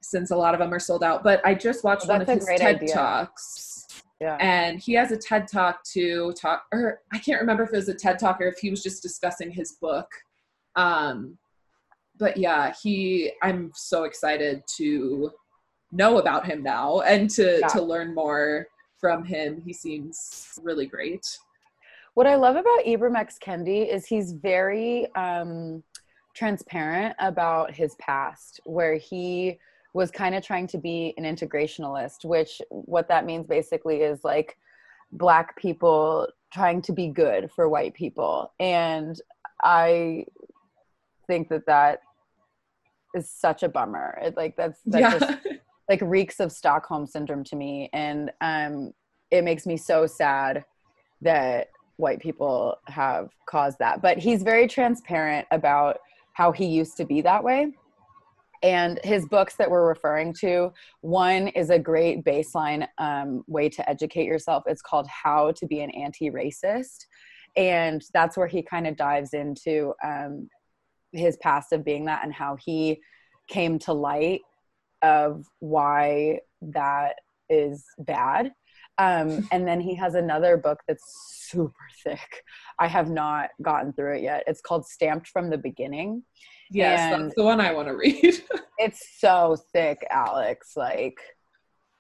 S2: since a lot of them are sold out. But I just watched
S1: Oh,
S2: one of his TED
S1: idea.
S2: Talks.
S1: Yeah.
S2: And he has a TED Talk to talk, or I can't remember if it was a TED Talk or if he was just discussing his book. Um, but yeah, he, I'm so excited to know about him now and to,
S1: Yeah.
S2: to learn more from him. He seems really great.
S1: What I love about Ibram X. Kendi is he's very um, transparent about his past, where he was kind of trying to be an integrationalist, which what that means basically is like black people trying to be good for white people. And I think that that is such a bummer. It, like that's that
S2: yeah.
S1: just like reeks of Stockholm syndrome to me, and um, it makes me so sad that white people have caused that. But he's very transparent about how he used to be that way. And his books that we're referring to, one is a great baseline um, way to educate yourself. It's called How to Be an Anti Racist. And that's where he kind of dives into um, his past of being that and how he came to light of why that is bad. Um, and then he has another book that's super thick. I have not gotten through it yet. It's called Stamped from the Beginning.
S2: yes,
S1: and-
S2: that's the one I want to read.
S1: It's so thick, Alex. Like,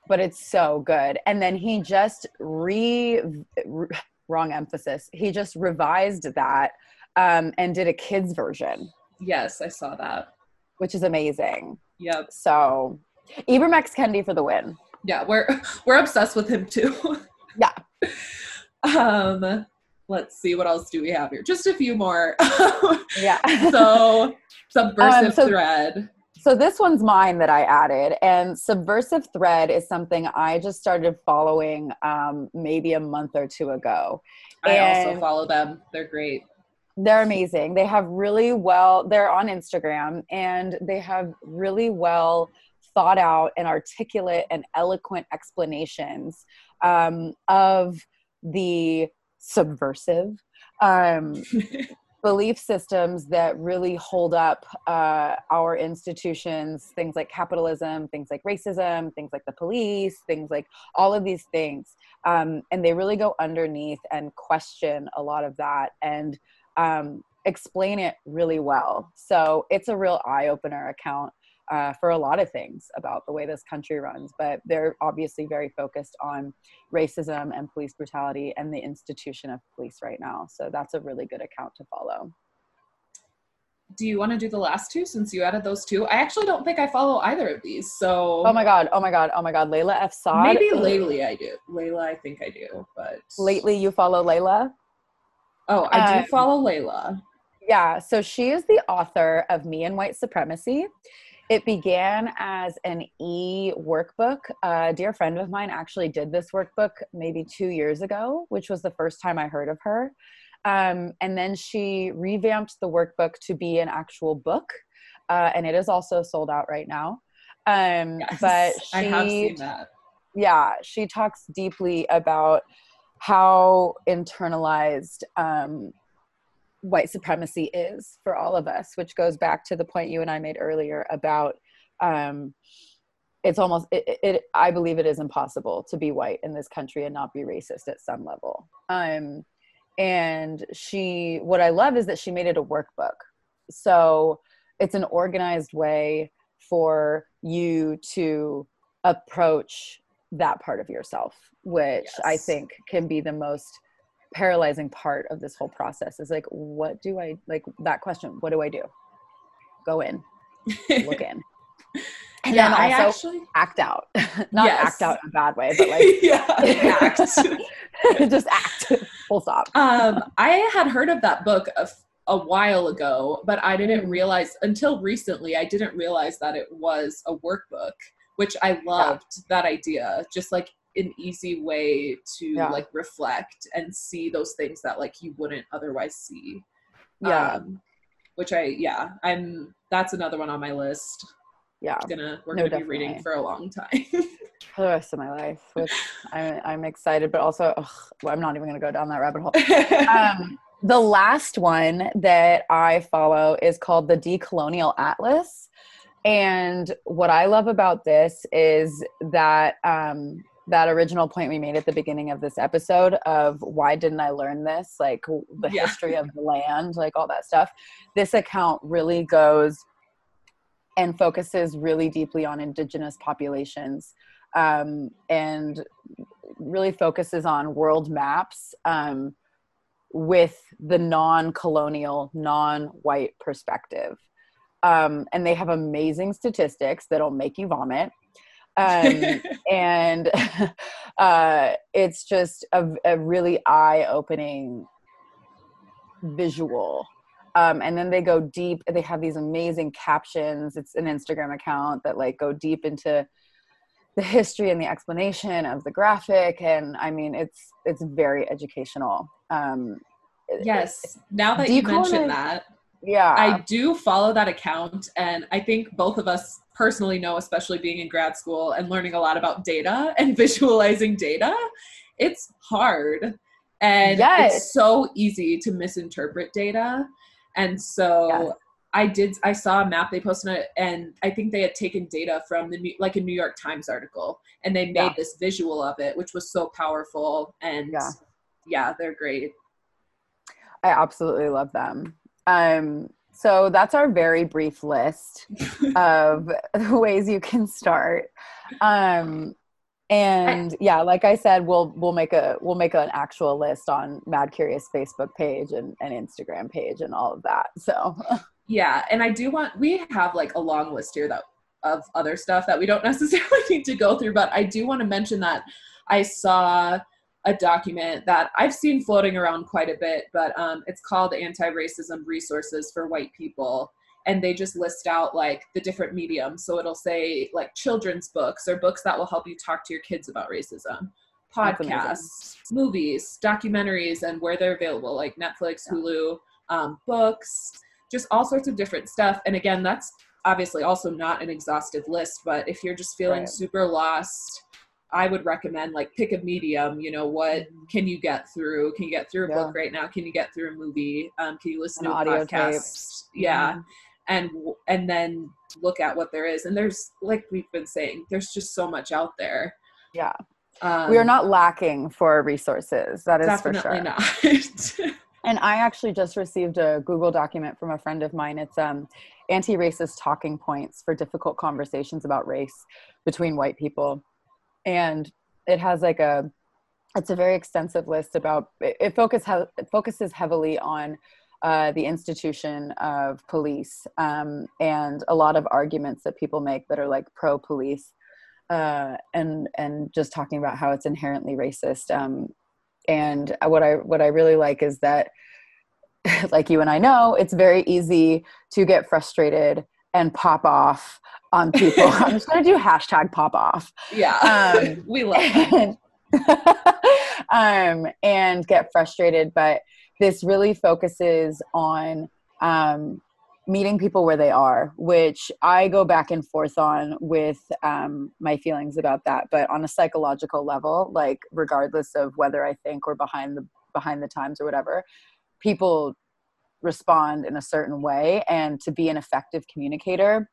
S1: but it's so good. And then he just re, re wrong emphasis. He just revised that um, and did a kids version,
S2: yes, I saw that.
S1: which is amazing.
S2: Yep.
S1: So, Ibram X. Kendi for the win.
S2: Yeah, we're we're obsessed with him too.
S1: Yeah.
S2: um let's see what else do we have here. Just a few more.
S1: Yeah.
S2: so subversive
S1: Um, so-
S2: thread.
S1: So this one's mine that I added, and Subversive Thread is something I just started following um, maybe a month or two ago.
S2: I also follow them. They're great.
S1: They're amazing. They have really well. They're on Instagram, and they have really well thought out and articulate and eloquent explanations um, of the subversive um, belief systems that really hold up uh, our institutions, things like capitalism, things like racism, things like the police, things like all of these things. Um, and they really go underneath and question a lot of that and um, explain it really well. So it's a real eye opener account. Uh, for a lot of things about the way this country runs, but they're obviously very focused on racism and police brutality and the institution of police right now. So that's a really good account to follow.
S2: do you want to do the last two since you added those two? I actually don't think I follow either of these. So
S1: Oh my god! Oh my god! Oh my god! Layla F. Saad.
S2: maybe lately I do. Layla, I think I do, but
S1: Lately, you follow Layla.
S2: Oh, I
S1: Um,
S2: do follow Layla.
S1: Yeah, so she is the author of Me and White Supremacy. It began as an e workbook. A dear friend of mine actually did this workbook maybe two years ago, which was the first time I heard of her. Um, and then she revamped the workbook to be an actual book, uh, and it is also sold out right now. Um,
S2: Yes,
S1: but she,
S2: I have seen that.
S1: yeah, she talks deeply about how internalized um, white supremacy is for all of us, which goes back to the point you and I made earlier about um, it's almost it, it, I believe it is impossible to be white in this country and not be racist at some level. Um, and she, what I love is that she made it a workbook. So it's an organized way for you to approach that part of yourself which yes. i think can be the most paralyzing part of this whole process is like what do i like that question what do i do? Go in. Look in. And yeah, then also I actually act out. Not yes. act out in a bad way but like yeah. act. Just act. Full stop.
S2: Um i had heard of that book a, a while ago but i didn't realize until recently i didn't realize that it was a workbook which i loved yeah. that idea just like an easy way to yeah. like reflect and see those things that like you wouldn't otherwise see. Yeah. Um, which i yeah i'm that's another one on my list.
S1: Yeah.
S2: Gonna we're no, gonna definitely. be reading for a long time.
S1: For the rest of my life which I'm, I'm excited but also ugh, well, i'm not even gonna go down that rabbit hole. Um, the last one that i follow is called the decolonial atlas and what i love about this is that um, that original point we made at the beginning of this episode of why didn't I learn this? Like the yeah. history of the land, like all that stuff. This account really goes and focuses really deeply on indigenous populations um, and really focuses on world maps um, with the non colonial, non white perspective. Um, and they have amazing statistics that'll make you vomit. Um, and uh, it's just a, a really eye-opening visual. Um, and then they go deep they have these amazing captions. It's an instagram account that like go deep into the history and the explanation of the graphic. And i mean it's it's very educational. Um,
S2: yes. Now that you mentioned that
S1: yeah
S2: i do follow that account and i think both of us personally know especially being in grad school and learning a lot about data and visualizing data it's hard and yes. it's so easy to misinterpret data and so yes. i did i saw a map they posted it and i think they had taken data from the like a new york times article and they made yeah. this visual of it which was so powerful and yeah, yeah they're great
S1: i absolutely love them um, so that's our very brief list of ways you can start. Um, and yeah, like I said, we'll we'll make a we'll make an actual list on Mad Curious Facebook page and, and Instagram page and all of that. So
S2: yeah, and I do want we have like a long list here that of other stuff that we don't necessarily need to go through, but I do want to mention that I saw a document that I've seen floating around quite a bit, but um, it's called Anti Racism Resources for White People. And they just list out like the different mediums. So it'll say like children's books or books that will help you talk to your kids about racism, podcasts, movies, documentaries, and where they're available, like Netflix, Hulu, um, books, just all sorts of different stuff. And again, that's obviously also not an exhaustive list, but if you're just feeling right. super lost, I would recommend like pick a medium. You know, what mm-hmm. can you get through? Can you get through a yeah. book right now? Can you get through a movie? Um, can you listen An to a podcast? Yeah, mm-hmm. and and then look at what there is. And there's like we've been saying, there's just so much out there.
S1: Yeah, um, we are not lacking for resources. That is for sure.
S2: not.
S1: and I actually just received a Google document from a friend of mine. It's um, anti-racist talking points for difficult conversations about race between white people and it has like a it's a very extensive list about it, focus it focuses heavily on uh, the institution of police um, and a lot of arguments that people make that are like pro police uh, and and just talking about how it's inherently racist um, and what I what I really like is that like you and I know it's very easy to get frustrated and pop off on people. I'm just going to do hashtag pop off.
S2: Yeah. Um, we love
S1: it. um, and get frustrated. But this really focuses on um, meeting people where they are, which I go back and forth on with um, my feelings about that. But on a psychological level, like regardless of whether I think we're behind the behind the times or whatever, people respond in a certain way and to be an effective communicator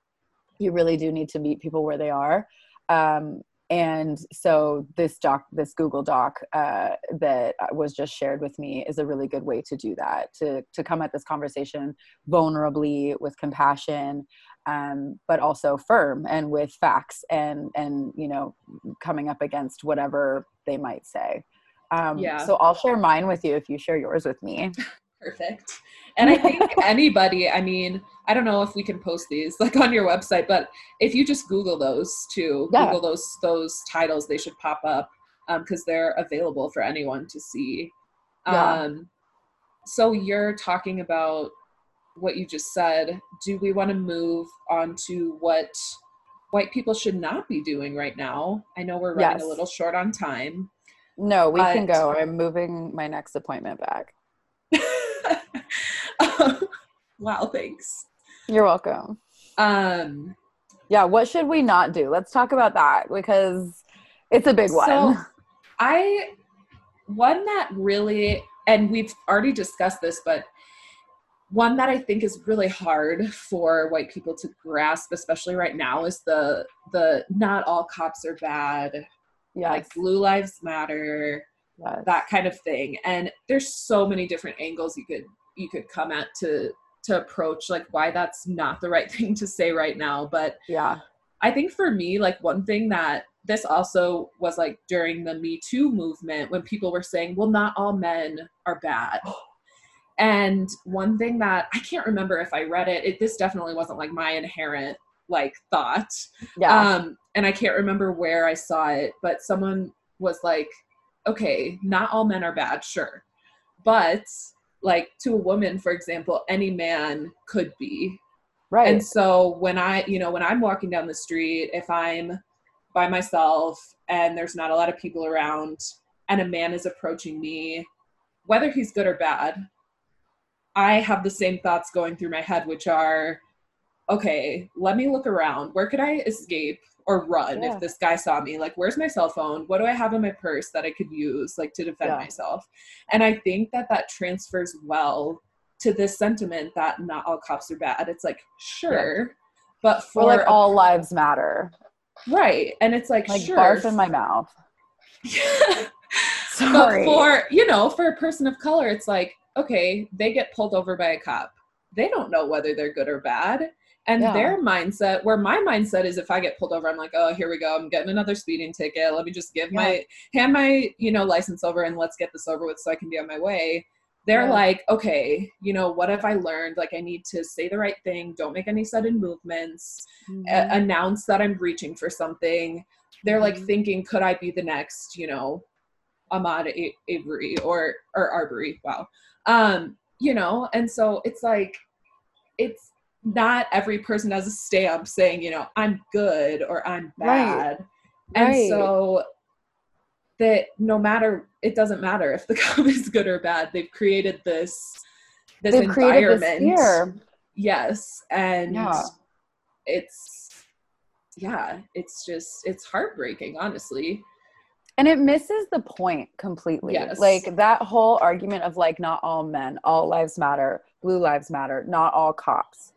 S1: you really do need to meet people where they are um, and so this doc, this Google Doc uh, that was just shared with me is a really good way to do that. To to come at this conversation vulnerably with compassion, um, but also firm and with facts and and you know coming up against whatever they might say. Um, yeah. So I'll share mine with you if you share yours with me.
S2: Perfect. And I think anybody, I mean, I don't know if we can post these like on your website, but if you just Google those too, yeah. Google those those titles, they should pop up because um, they're available for anyone to see. Yeah. Um, so you're talking about what you just said. Do we want to move on to what white people should not be doing right now? I know we're running yes. a little short on time.
S1: No, we can go. I'm moving my next appointment back.
S2: wow, thanks.
S1: You're welcome. Um yeah, what should we not do? Let's talk about that because it's a big one. So
S2: I one that really and we've already discussed this, but one that I think is really hard for white people to grasp, especially right now, is the the not all cops are bad. Yeah, like blue lives matter, yes. that kind of thing. And there's so many different angles you could you could come at to to approach like why that's not the right thing to say right now. But
S1: yeah.
S2: I think for me like one thing that this also was like during the me too movement when people were saying well not all men are bad. And one thing that i can't remember if i read it, it this definitely wasn't like my inherent like thought. Yeah. Um and i can't remember where i saw it but someone was like okay not all men are bad sure. But like to a woman for example any man could be. Right. And so when i you know when i'm walking down the street if i'm by myself and there's not a lot of people around and a man is approaching me whether he's good or bad i have the same thoughts going through my head which are okay let me look around. Where could i escape or run yeah. if this guy saw me like where's my cell phone what do i have in my purse that i could use like to defend yeah. myself and i think that that transfers well to this sentiment that not all cops are bad it's like sure yeah. but for
S1: or like all lives matter
S2: right and it's like
S1: like
S2: sure.
S1: barf in my mouth
S2: Sorry. But for you know for a person of color it's like okay they get pulled over by a cop they don't know whether they're good or bad and yeah. their mindset where my mindset is if i get pulled over i'm like oh here we go i'm getting another speeding ticket let me just give yeah. my hand my you know license over and let's get this over with so i can be on my way they're yeah. like okay you know what have i learned like i need to say the right thing don't make any sudden movements mm-hmm. a- announce that i'm reaching for something they're mm-hmm. like thinking could i be the next you know ahmaud a- avery or or arbery wow um you know and so it's like it's not every person has a stamp saying, you know, I'm good or I'm bad. Right. And right. so that no matter it doesn't matter if the cop is good or bad. They've created this this They've environment. This yes. And yeah. it's yeah, it's just it's heartbreaking, honestly.
S1: And it misses the point completely. Yes. Like that whole argument of like not all men, all lives matter, blue lives matter, not all cops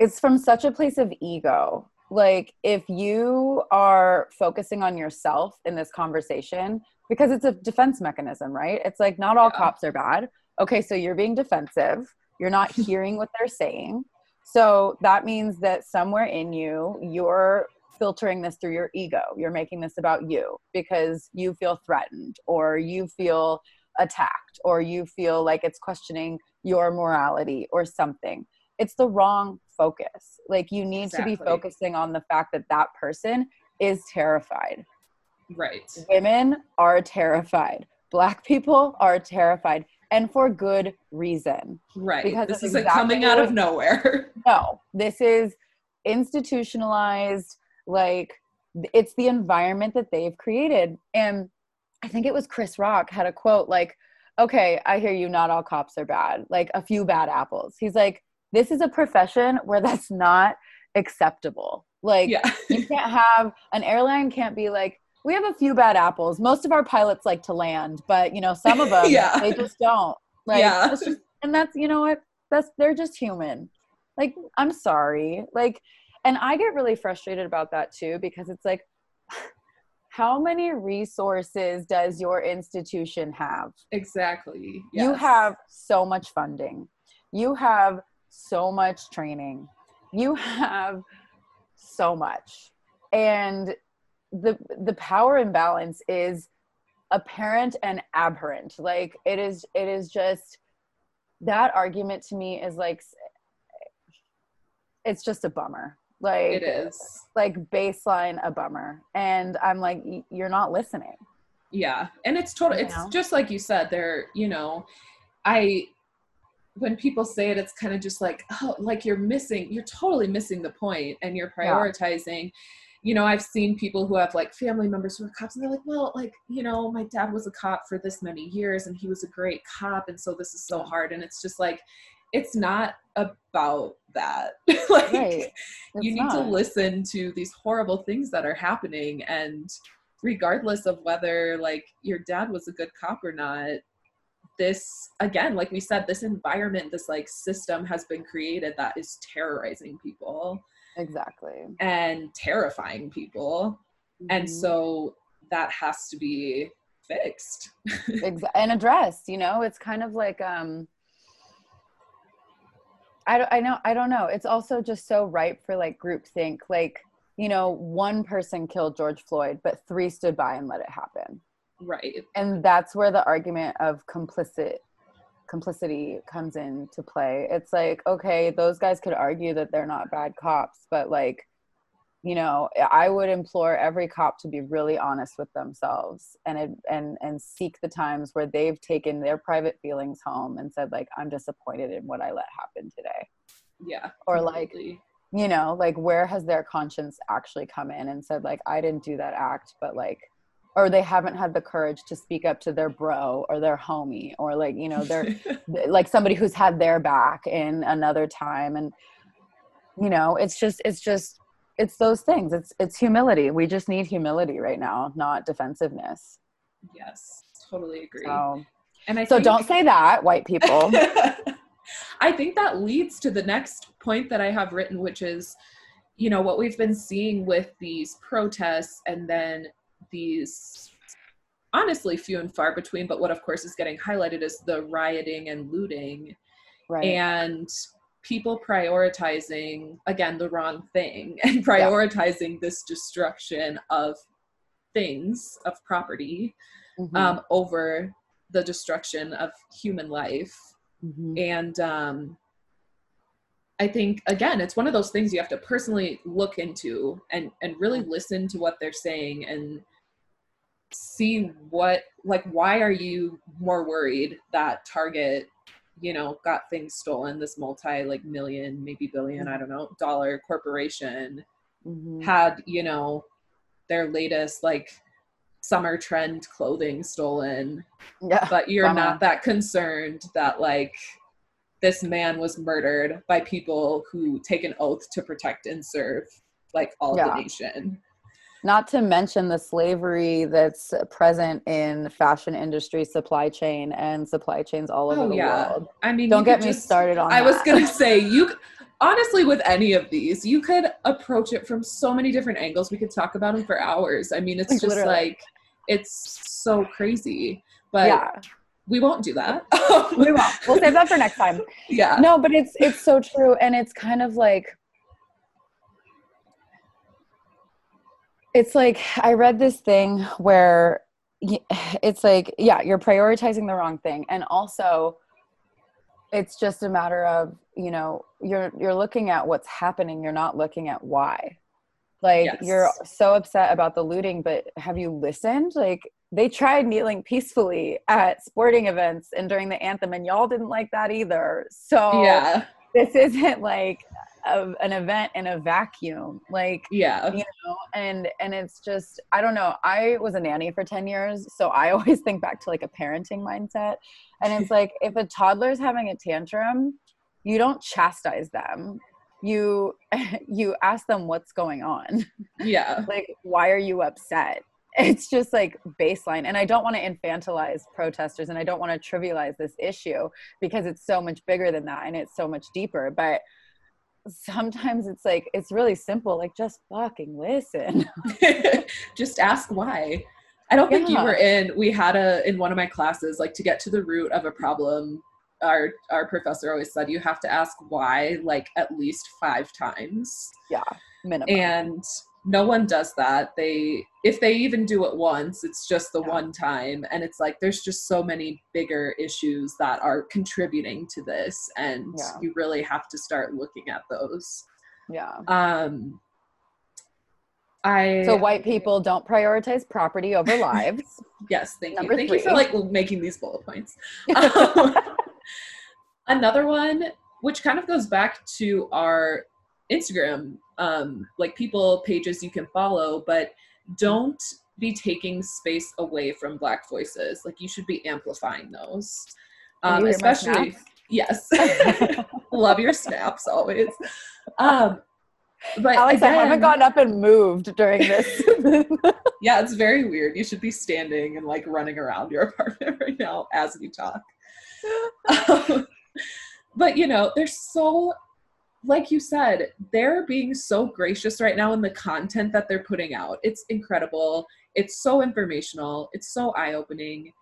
S1: it's from such a place of ego. Like if you are focusing on yourself in this conversation because it's a defense mechanism right? It's like not all yeah. cops are bad. Okay so you're being defensive. You're not hearing what they're saying. So that means that somewhere in you you're filtering this through your ego. You're making this about you because you feel threatened or you feel attacked or you feel like it's questioning your morality or something it's the wrong focus. Like you need exactly. to be focusing on the fact that that person is terrified.
S2: Right.
S1: Women are terrified. Black people are terrified and for good reason.
S2: Right. Because this isn't exactly coming out of nowhere.
S1: no, this is institutionalized. Like it's the environment that they've created. And I think it was Chris Rock had a quote like, okay, I hear you, not all cops are bad, like a few bad apples. He's like, this is a profession where that's not acceptable. Like yeah. you can't have an airline can't be like we have a few bad apples. Most of our pilots like to land, but you know some of them yeah. they just don't. Like yeah. That's just, and that's you know what that's they're just human. Like I'm sorry. Like and I get really frustrated about that too because it's like how many resources does your institution have?
S2: Exactly.
S1: You have so much funding. You have so much training. You have so much. And the the power imbalance is apparent and aberrant. Like it is it is just that argument to me is like it's just a bummer. Like
S2: it is.
S1: like baseline a bummer. And I'm like you're not listening.
S2: Yeah. And it's total
S1: You
S2: it's
S1: know?
S2: just like you said, they're, you know, I when people say it, it's kind of just like, oh, like you're missing, you're totally missing the point and you're
S1: Yeah.
S2: prioritizing. You know, I've seen people who have like family members who are cops and they're like, well, like, you know, my dad was a cop for this many years and he was a great cop. And so this is so hard. And it's just like, it's not about that. like,
S1: Right.
S2: you need to listen to these horrible things that are happening and regardless of whether like your dad was a good cop or not this again like we said this environment this like system has been created that is terrorizing people.
S1: Exactly.
S2: and terrifying people. And
S1: Mhm.
S2: so that has to be fixed.
S1: And addressed you know? It's kind of like um I don't, I know i don't know. It's also just so ripe for like groupthink. Like you know one person killed george floyd but three stood by and let it happen
S2: right.
S1: And that's where the argument of complicit complicity comes into play. It's like okay those guys could argue that they're not bad cops but like you know i would implore every cop to be really honest with themselves and and and seek the times where they've taken their private feelings home and said like i'm disappointed in what i let happen today.
S2: Yeah
S1: Or, like, you know like where has their conscience actually come in and said like i didn't do that act but like or they haven't had the courage to speak up to their bro or their homie or like you know they're like somebody who's had their back in another time. And you know it's just it's just it's those things. It's it's humility. We just need humility right now not defensiveness.
S2: Yes. Totally agree.
S1: So
S2: and i
S1: so
S2: think-
S1: don't say that white people.
S2: I think that leads to the next point that I have written, which is, you know, what we've been seeing with these protests and then these honestly few and far between, but what of course is getting highlighted is the rioting and looting
S1: right
S2: and people prioritizing, again, the wrong thing and prioritizing this destruction of things, of property,
S1: Mhm.
S2: um, over the destruction of human life
S1: Mhm.
S2: and um i think again it's one of those things you have to personally look into and and really listen to what they're saying and see what like why are you more worried that target you know got things stolen this multi like million maybe billion i don't know dollar corporation
S1: Mhm.
S2: had you know their latest like summer trend clothing stolen.
S1: Yeah.
S2: But you're not that concerned that like this man was murdered by people who take an oath to protect and serve like all of
S1: Yeah.
S2: the nation.
S1: Not to mention the slavery that's present in fashion industry supply chain and supply chains all over
S2: Oh,
S1: the
S2: yeah.
S1: world.
S2: I mean
S1: don't get
S2: could
S1: me
S2: just-
S1: started on
S2: i was gonna say you honestly with any of these you could approach it from so many different angles. We could talk about them for hours. I mean it's
S1: Like,
S2: just
S1: literally.
S2: like it's so crazy. But
S1: yeah
S2: we won't do that.
S1: We won't. We'll save that for next time.
S2: Yeah.
S1: No but it's it's so true and it's kind of like it's like i read this thing where it's like yeah you're prioritizing the wrong thing and also it's just a matter of you know you're you're looking at what's happening you're not looking at why. Like
S2: Yes.
S1: you're so upset about the looting but have you listened? Like they tried kneeling peacefully at sporting events and during the anthem and y'all didn't like that either. So
S2: yeah.
S1: this isn't like a, an event in a vacuum like
S2: yeah.
S1: you know and and it's just i don't know i was a nanny for 10 years so i always think back to like a parenting mindset. And it's like if a toddler's having a tantrum you don't chastise them. You you ask them what's going on.
S2: Yeah.
S1: Like why are you upset it's just like baseline and i don't want to infantilize protesters and i don't want to trivialize this issue because it's so much bigger than that and it's so much deeper but sometimes it's like it's really simple like just fucking listen.
S2: Just ask why. I don't think you were in we had a in one of my classes like to get to the root of a problem our our professor always said you have to ask why like at least five times.
S1: Yeah minimum.
S2: And no one does that. They if they even do it once it's just the
S1: Yeah.
S2: one time. And it's like there's just so many bigger issues that are contributing to this. And
S1: Yeah.
S2: you really have to start looking at those.
S1: Yeah.
S2: Um i
S1: so white people don't prioritize property over lives.
S2: Yes thank
S1: Number
S2: you thank you for like making these bullet points. Um, another one which kind of goes back to our instagram um like people pages you can follow but don't be taking space away from black voices. Like you should be amplifying those. Um
S1: you hear my
S2: especially yes. Love your snaps always. Um but
S1: alex i haven't
S2: again-
S1: gotten up and moved during this.
S2: Yeah, it's very weird. You should be standing and like running around your apartment right now as we talk. Um, but you know, they're so, like you said, they're being so gracious right now in the content that they're putting out. It's incredible. It's so informational. It's so eye opening.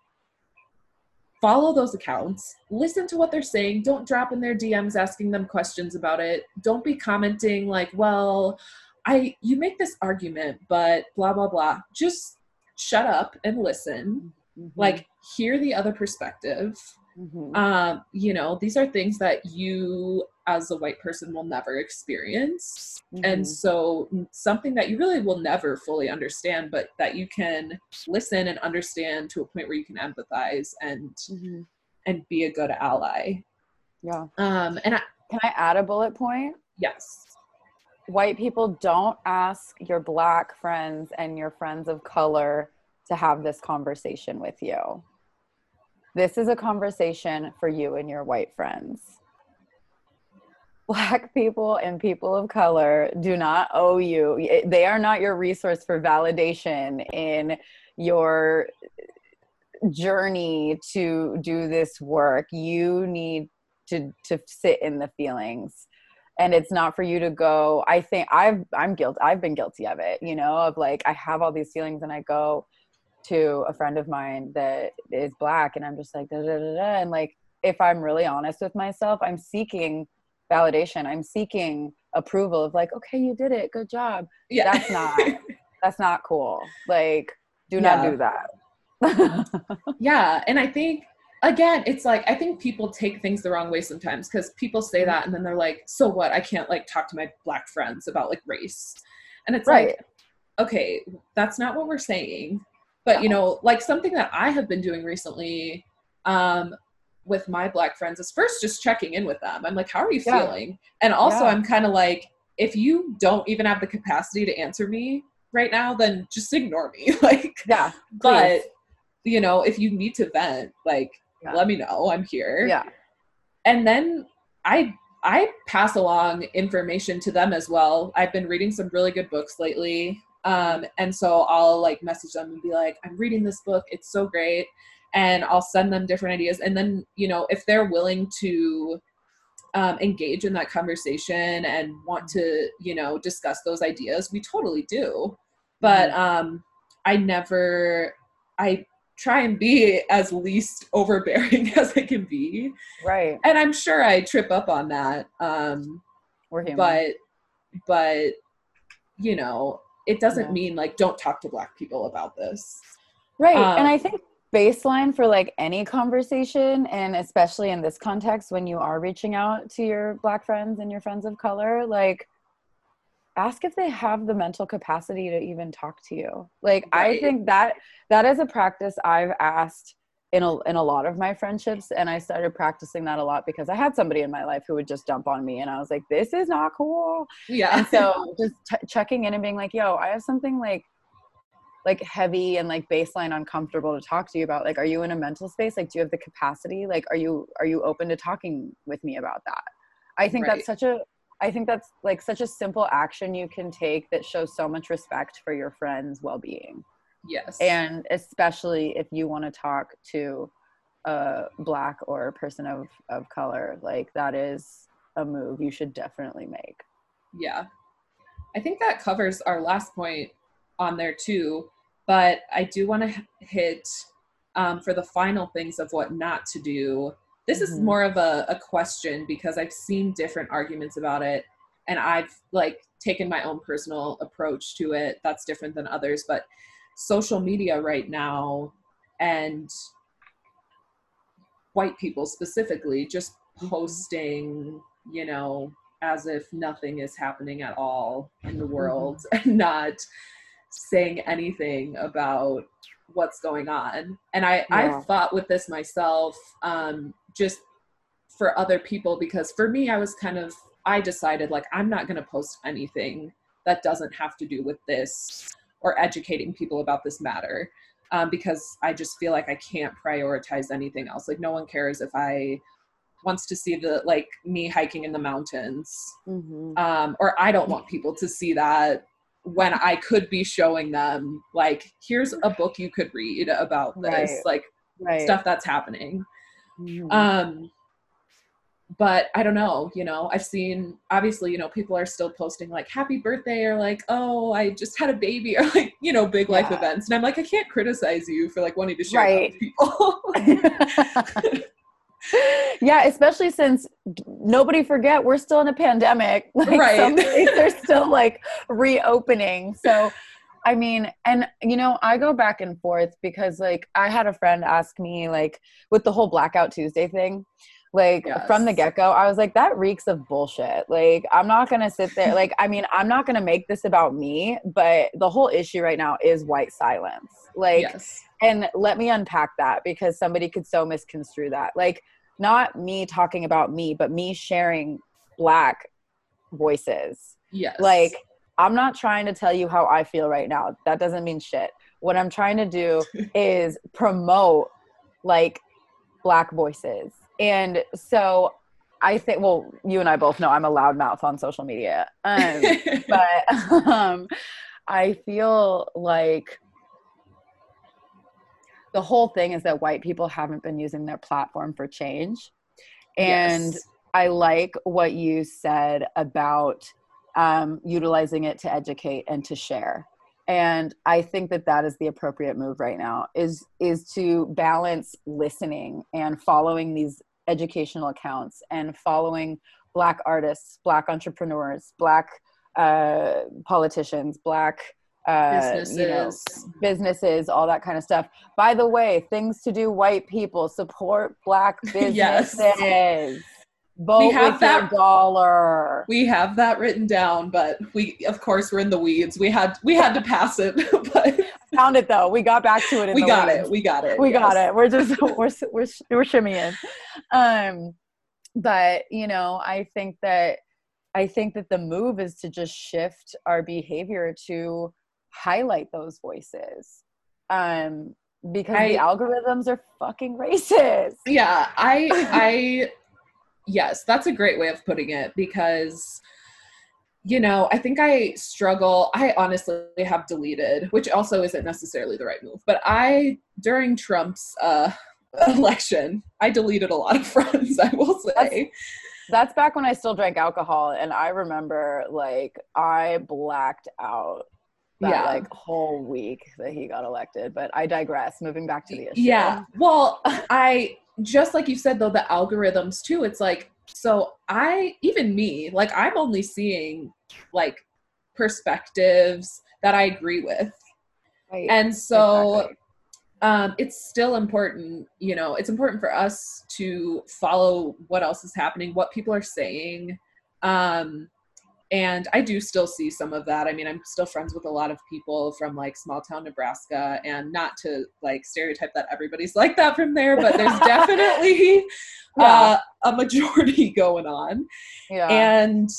S2: Follow those accounts. Listen to what they're saying. Don't drop in their DMs asking them questions about it. Don't be commenting like, well, I you make this argument, but blah blah blah. Just shut up and listen.
S1: Mhm.
S2: Like hear the other perspective.
S1: Mhm.
S2: Um, you know, these are things that you as a white person will never experience. And
S1: Mhm.
S2: so something that you really will never fully understand, but that you can listen and understand to a point where you can empathize and
S1: Mhm.
S2: and be a good ally.
S1: yeah
S2: Um and I,
S1: can i add a bullet point
S2: yes.
S1: white people don't ask your black friends and your friends of color to have this conversation with you. This is a conversation for you and your white friends. Black people and people of color do not owe you, they are not your resource for validation in your journey to do this work. You need to, to sit in the feelings and it's not for you to go i think i've i'm guilty i've been guilty of it you know of like i have all these feelings and i go to a friend of mine that is black and i'm just like da, da, da, da. and like if i'm really honest with myself i'm seeking validation i'm seeking approval of like okay you did it good job
S2: Yeah.
S1: that's not that's not cool like do
S2: Yeah.
S1: not do that
S2: Yeah, and I think again, it's like I think people take things the wrong way sometimes because people say that and then they're like, "So what? I can't like talk to my black friends about like race," and it's
S1: right
S2: like, okay, that's not what we're saying. But you know, like something that I have been doing recently um, with my black friends is first just checking in with them. I'm like, "How are you
S1: Yeah.
S2: feeling?" And also,
S1: Yeah.
S2: I'm kind of like, if you don't even have the capacity to answer me right now, then just ignore me. like,
S1: yeah
S2: but you know if you need to vent like
S1: Yeah.
S2: let me know i'm here
S1: yeah
S2: and then i i pass along information to them as well i've been reading some really good books lately um and so i'll like message them and be like i'm reading this book it's so great and i'll send them different ideas. And then you know if they're willing to um, engage in that conversation and want to you know discuss those ideas we totally do. But um i never i try and be as least overbearing as i can be.
S1: Right.
S2: And i'm sure i trip up on that um
S1: we're human.
S2: but but you know it doesn't
S1: Yeah.
S2: mean like don't talk to black people about this.
S1: Right.
S2: Um,
S1: and I think baseline for like any conversation, and especially in this context, when you are reaching out to your Black friends and your friends of color, like ask if they have the mental capacity to even talk to you. Like, I think that that is a practice I've asked in a, in a lot of my friendships and i started practicing that a lot because i had somebody in my life who would just dump on me and i was like this is not cool.
S2: Yeah.
S1: And so just t- checking in and being like yo i have something like like heavy and like baseline uncomfortable to talk to you about like are you in a mental space like do you have the capacity like are you are you open to talking with me about that i think
S2: Right.
S1: that's such a i think that's like such a simple action you can take that shows so much respect for your friend's well-being
S2: yes
S1: and especially if you want to talk to a black or a person of of color like that is a move you should definitely make.
S2: Yeah. I think that covers our last point on there too. But I do want to hit um, for the final things of what not to do. This mm-hmm. is more of a, a question because I've seen different arguments about it and I've like taken my own personal approach to it that's different than others. But social media right now and white people specifically just mm-hmm. posting, you know, as if nothing is happening at all in the mm-hmm. world and not saying anything about what's going on. And I, yeah. I've thought with this myself, um, just for other people, because for me, I was kind of, I decided like, I'm not going to post anything that doesn't have to do with this or educating people about this matter. Um, because I just feel like I can't prioritize anything else. Like no one cares if I wants to see the like me hiking in the mountains mm-hmm. um, or i don't want people to see that when I could be showing them like here's a book you could read about this right. like right. stuff that's happening mm-hmm. um but I don't know, you know, I've seen obviously, you know, people are still posting like happy birthday or like, oh, I just had a baby or like, you know, big life events. And I'm like, I can't criticize you for like wanting to share right. with
S1: people. yeah, especially since nobody forget we're still in a pandemic. Like right. some states are still like reopening. So I mean, and you know, I go back and forth because like I had a friend ask me like with the whole blackout Tuesday thing, like yes. from the get-go i was like that reeks of bullshit like i'm not gonna sit there like i mean i'm not gonna make this about me but the whole issue right now is white silence like yes. and let me unpack that because somebody could so misconstrue that like not me talking about me, but me sharing black voices.
S2: Yes.
S1: Like, I'm not trying to tell you how I feel right now. That doesn't mean shit. What I'm trying to do is promote like black voices. And so I think, well, you and I both know I'm a loudmouth on social media. Um, but um, I feel like the whole thing is that white people haven't been using their platform for change. And yes. I like what you said about um, utilizing it to educate and to share. And I think that that is the appropriate move right now is is to balance listening and following these educational accounts and following black artists, black entrepreneurs, black uh, politicians, black businesses. Uh, you know, businesses, all that kind of stuff. By the way, things to do white people support black businesses. yes. Vote we have that dollar.
S2: We have that written down, but we of course we're in the weeds. We had we had to pass it, but
S1: found it though. We got back to it.
S2: we got it. We got it.
S1: We yes. got it. We're just we're we're we're shimmying. Um, but you know, I think that I think that the move is to just shift our behavior to highlight those voices um because I, the algorithms are fucking racist
S2: yeah i i yes that's a great way of putting it because you know i think i struggle i honestly have deleted which also isn't necessarily the right move but i during trump's uh election i deleted a lot of friends i will say
S1: that's, that's back when i still drank alcohol and i remember like i blacked out that yeah. like whole week that he got elected. But I digress. Moving back to the issue.
S2: Yeah. Well, I just like you said though, the algorithms too. It's like so I even me like I'm only seeing like perspectives that I agree with, right. and so. Exactly. Um, it's still important, you know, it's important for us to follow what else is happening, what people are saying, um, and i do still see some of that i mean i'm still friends with a lot of people from like small town nebraska and not to like stereotype that everybody's like that from there but there's definitely yeah. uh, a majority going on yeah. and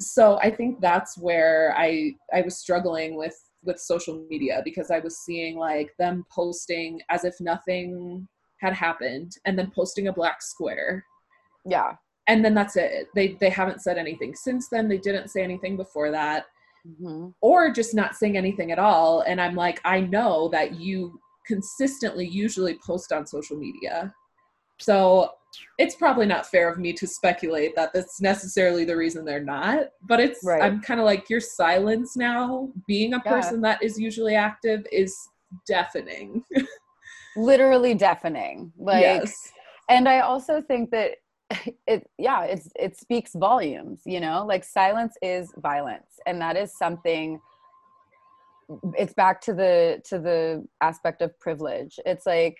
S2: so i think that's where i i was struggling with with social media because i was seeing like them posting as if nothing had happened and then posting a black square.
S1: Yeah.
S2: And then that's it. They they haven't said anything since then. They didn't say anything before that. Mm-hmm. or just not saying anything at all. And i'm like i know that you consistently usually post on social media So it's probably not fair of me to speculate that that's necessarily the reason they're not. But it's
S1: Right.
S2: I'm kind of like your silence now, being a
S1: Yeah.
S2: person that is usually active, is deafening.
S1: literally deafening like
S2: yes.
S1: and i also think that it yeah it's it speaks volumes you know like silence is violence and that is something it's back to the to the aspect of privilege it's like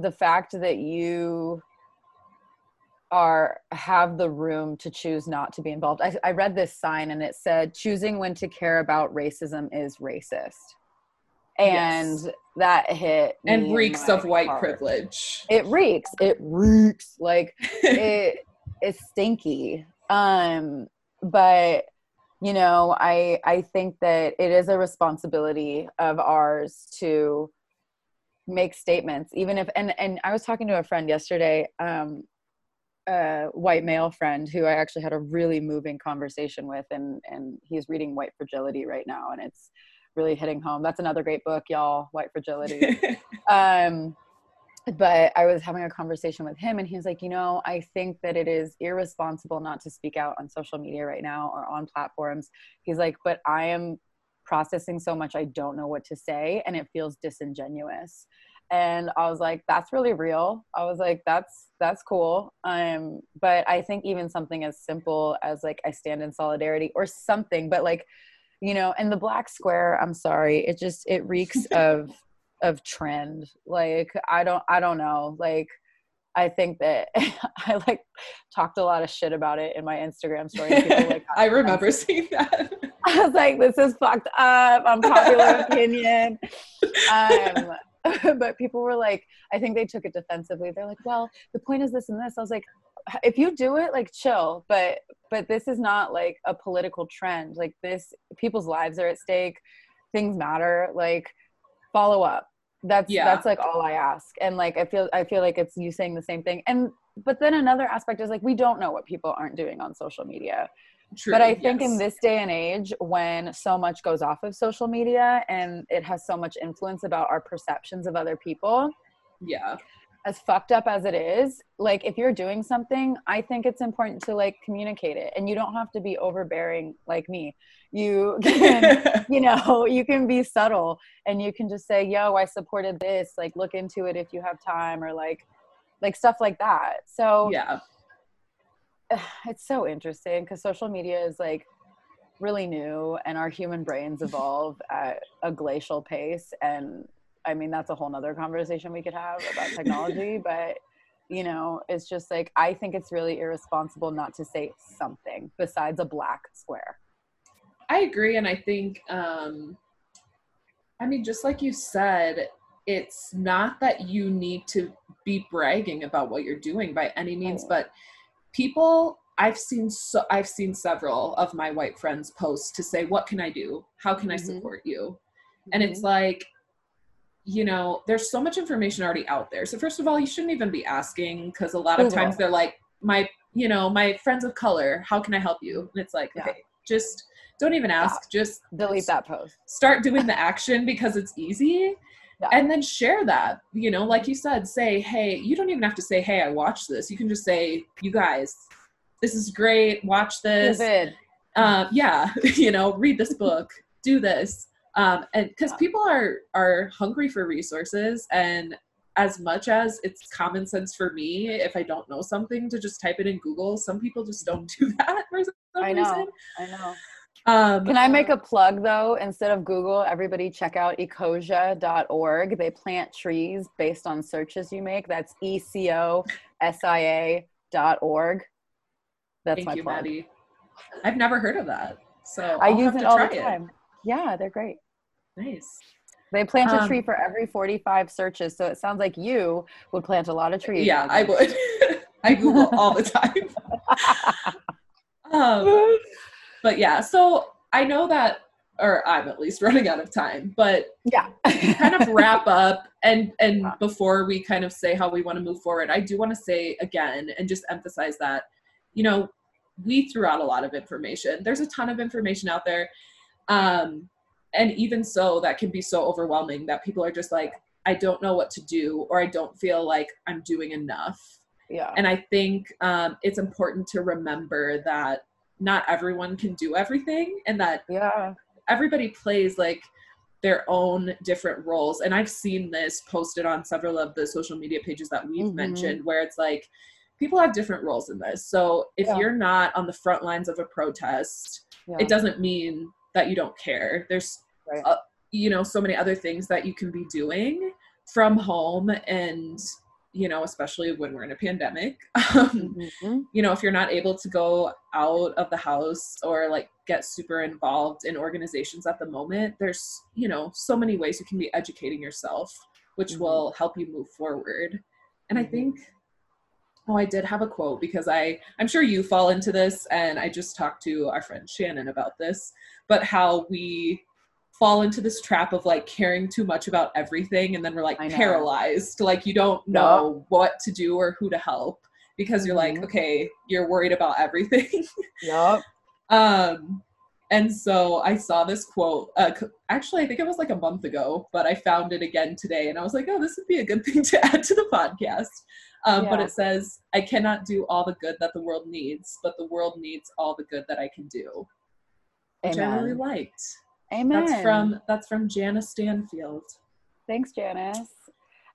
S1: the fact that you are have the room to choose not to be involved I, I read this sign and it said choosing when to care about racism is racist and
S2: Yes.
S1: that hit
S2: and reeks of white
S1: heart.
S2: privilege.
S1: it reeks it reeks like it it's stinky um but you know i i think that it is a responsibility of ours to make statements even if and and i was talking to a friend yesterday um a white male friend who i actually had a really moving conversation with and and he's reading white fragility right now and it's really hitting home. That's another great book y'all white fragility. Um but i was having a conversation with him and he was like you know i think that it is irresponsible not to speak out on social media right now or on platforms. He's like but i am processing so much i don't know what to say and it feels disingenuous. And i was like that's really real. I was like that's that's cool. Um but i think even something as simple as like i stand in solidarity or something but like you know and the black square i'm sorry it just it reeks of of trend. Like i don't i don't know. Like i think that i like talked a lot of shit about it in my instagram story people, like
S2: I remember seeing that.
S1: i was like this is fucked up. I'm popular opinion. Um but people were like i think they took it defensively. They're like well the point is this and this. I was like if you do it like chill but but this is not like a political trend. Like this people's lives are at stake. Things matter. Like follow up. That's
S2: Yeah.
S1: that's like all i ask. And like i feel i feel like it's you saying the same thing. And but then another aspect is like we don't know what people aren't doing on social media
S2: True,
S1: but i think in this day and age when so much goes off of social media and it has so much influence about our perceptions of other people
S2: yeah,
S1: as fucked up as it is like if you're doing something i think it's important to like communicate it. And you don't have to be overbearing like me. You can you know you can be subtle and you can just say yo i supported this. Like look into it if you have time or like like stuff like that. So
S2: yeah,
S1: it's so interesting because social media is like really new and our human brains evolve at a glacial pace and i mean that's a whole nother conversation we could have about technology but you know it's just like i think it's really irresponsible not to say something besides a black square.
S2: I agree, and I think, um, I mean, just like you said, it's not that you need to be bragging about what you're doing by any means, but people. I've seen so I've seen several of my white friends post to say, "What can I do? How can I
S1: Mhm.
S2: support you?" And it's like, you know, there's so much information already out there. So first of all, you shouldn't even be asking because a lot of
S1: Google.
S2: times they're like, "My, you know, my friends of color, how can I help you?" And it's like,
S1: Yeah.
S2: okay, just don't even ask. Just
S1: delete that post
S2: start doing the action because it's easy
S1: Yeah.
S2: and then share that you know like you said say hey you don't even have to say hey i watched this. You can just say you guys this is great watch this. um, yeah you know read this book do this. Um, and because
S1: Yeah.
S2: people are are hungry for resources and as much as it's common sense for me if i don't know something to just type it in google. Some people just don't do that for some
S1: i know.
S2: reason.
S1: I know
S2: um,
S1: Can I make a plug though? Instead of Google, everybody check out ecosia.org. They plant trees based on searches you make. That's E C O S I A dot org. That's
S2: Thank
S1: my
S2: you,
S1: plug.
S2: Maddie. I've never heard of that. So
S1: I
S2: I'll
S1: use it all the time. Yeah, they're great.
S2: Nice.
S1: They plant a
S2: Um,
S1: tree for every 45 searches. So it sounds like you would plant a lot of trees.
S2: Yeah, I would. I Google all the time. um, but yeah, so I know that, or I'm at least running out of time. But
S1: yeah.
S2: kind of wrap up and and before we kind of say how we want to move forward, I do want to say again and just emphasize that, you know, we threw out a lot of information. There's a ton of information out there. Um, and even so, that can be so overwhelming that people are just like, I don't know what to do, or I don't feel like I'm doing enough.
S1: Yeah.
S2: And I think um, it's important to remember that not everyone can do everything and that
S1: yeah.
S2: everybody plays like their own different roles. And I've seen this posted on several of the social media pages that we've
S1: Mhm.
S2: mentioned where it's like people have different roles in this. So if
S1: Yeah.
S2: you're not on the front lines of a protest,
S1: yeah.
S2: it doesn't mean that you don't care. There's
S1: Right.
S2: uh, you know so many other things that you can be doing from home and you know especially when we're in a pandemic um,
S1: Mhm.
S2: you know if you're not able to go out of the house or like get super involved in organizations at the moment there's you know so many ways you can be educating yourself which
S1: Mhm.
S2: will help you move forward and i
S1: Mhm.
S2: think oh i did have a quote because i i'm sure you fall into this and i just talked to our friend shannon about this but how we fall into this trap of like caring too much about everything and then we're like paralyzed. Like you don't know what to do or who to help because you're like
S1: Mhm.
S2: okay you're worried about everything.
S1: Yup.
S2: um and so i saw this quote uh, actually i think it was like a month ago but i found it again today and i was like oh this would be a good thing to add to the podcast. Um, but it says i cannot do all the good that the world needs but the world needs all the good that i can do. Which i really liked
S1: Amen.
S2: that's from that's from janice stanfield
S1: Thanks, Janice.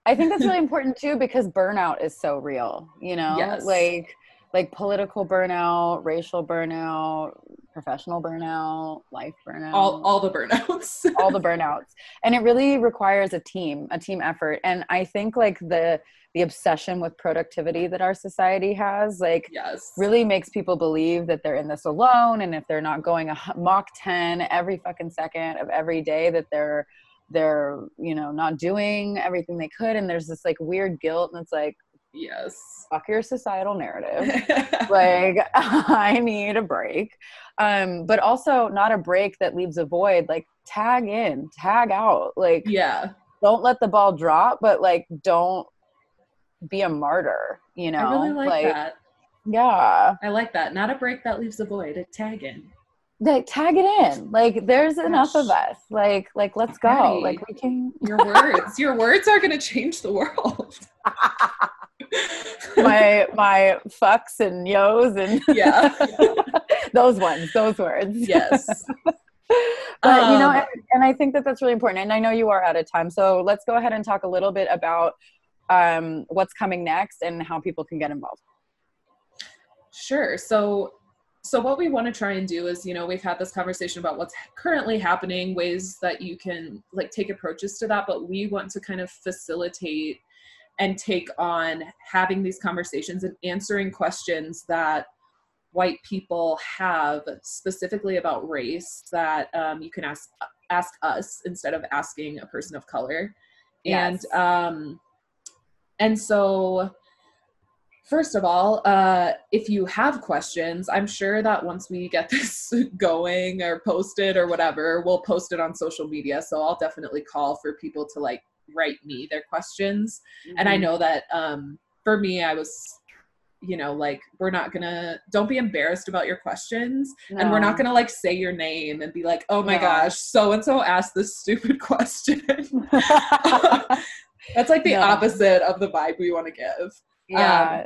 S1: I think that's really important too because burnout is so real, you know?
S2: Yes.
S1: Like like political burnout, racial burnout, professional burnout, life burnout.
S2: all all the burnouts
S1: all the burnouts. And it really requires a team, a team effort. And I think like the the obsession with productivity that our society has, like
S2: yes
S1: really makes people believe that they're in this alone and if they're not going a mach 10 every fucking second of every day that they're they're you know not doing everything they could and there's this like weird guilt and it's like
S2: yes.
S1: Fuck your societal narrative. Like i need a break. Um but also not a break that leaves a void. Like tag in tag out. Like
S2: yeah.
S1: don't let the ball drop but like don't be a martyr you know
S2: i really like, that.
S1: yeah.
S2: I like that. Not a break that leaves a void. A tag in.
S1: Like tag it in. Like there's enough of us. Like like let's go.
S2: Patty.
S1: like we can
S2: your words. Your words are going to change the world
S1: my my fucks and yos and
S2: yeah.
S1: those ones those words.
S2: Yes.
S1: But you know
S2: Um,
S1: and, and i think that that's really important and i know you are out of time so let's go ahead and talk a little bit about um, what's coming next and how people can get involved.
S2: Sure. So so what we want to try and do is you know we've had this conversation about what's currently happening ways that you can like take approaches to that but we want to kind of facilitate and take on having these conversations and answering questions that white people have specifically about race that um, you can ask ask us instead of asking a person of color
S1: Yes.
S2: and um and so first of all uh if you have questions i'm sure that once we get this going or posted or whatever we'll post it on social media so i'll definitely call for people to like write me their questions and i
S1: Mhm.
S2: know that um for me i was you know like we're not gonna don't be embarrassed about your questions and we're not gonna like say your name and be like oh my
S1: No.
S2: gosh so and so asked this stupid question that's like the
S1: No.
S2: opposite of the vibe we want to give
S1: yeah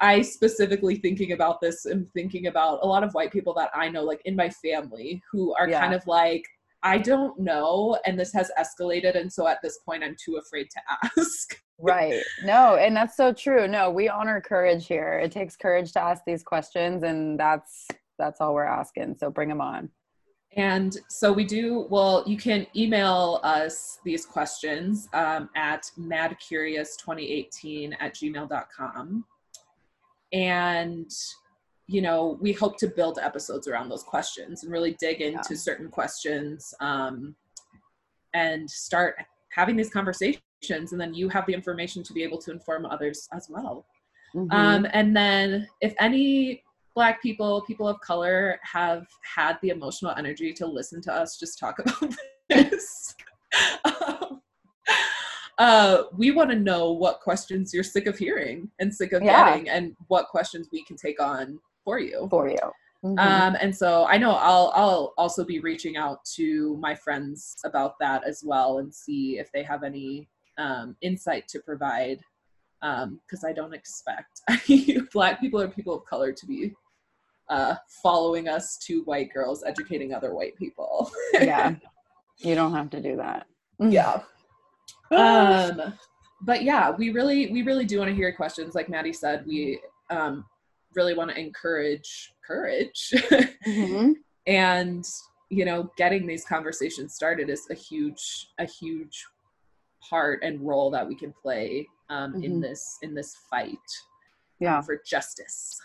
S2: I specifically thinking about this and thinking about a lot of white people that I know, like in my family, who are
S1: Yeah.
S2: kind of like, I don't know, and this has escalated, and so at this point, I'm too afraid to ask.
S1: right no and that's so true no we honor courage here it takes courage to ask these questions and that's that's all we're asking so bring them on
S2: And so we do, well, you can email us these questions um, at madcurious2018 at gmail.com. And, you know, we hope to build episodes around those questions and really dig into
S1: Yeah.
S2: certain questions um, and start having these conversations. And then you have the information to be able to inform others as well.
S1: Mhm.
S2: Um, and then if any black people, people of color have had the emotional energy to listen to us just talk about this, um, uh, we want to know what questions you're sick of hearing and sick of
S1: Yeah.
S2: getting and what questions we can take on for you.
S1: for you Mhm.
S2: Um, and so I know I'll I'll also be reaching out to my friends about that as well and see if they have any um, insight to provide because um, I don't expect black people or people of color to be uh, following us two white girls educating other white people.
S1: yeah, you don't have to do that.
S2: yeah. Um, but yeah, we really we really do want to hear questions. Like Maddie said, we um, really want to encourage courage, mm-hmm. and you know, getting these conversations started is a huge a huge part and role that we can play um, mm-hmm. in this in this fight
S1: yeah.
S2: um, for justice.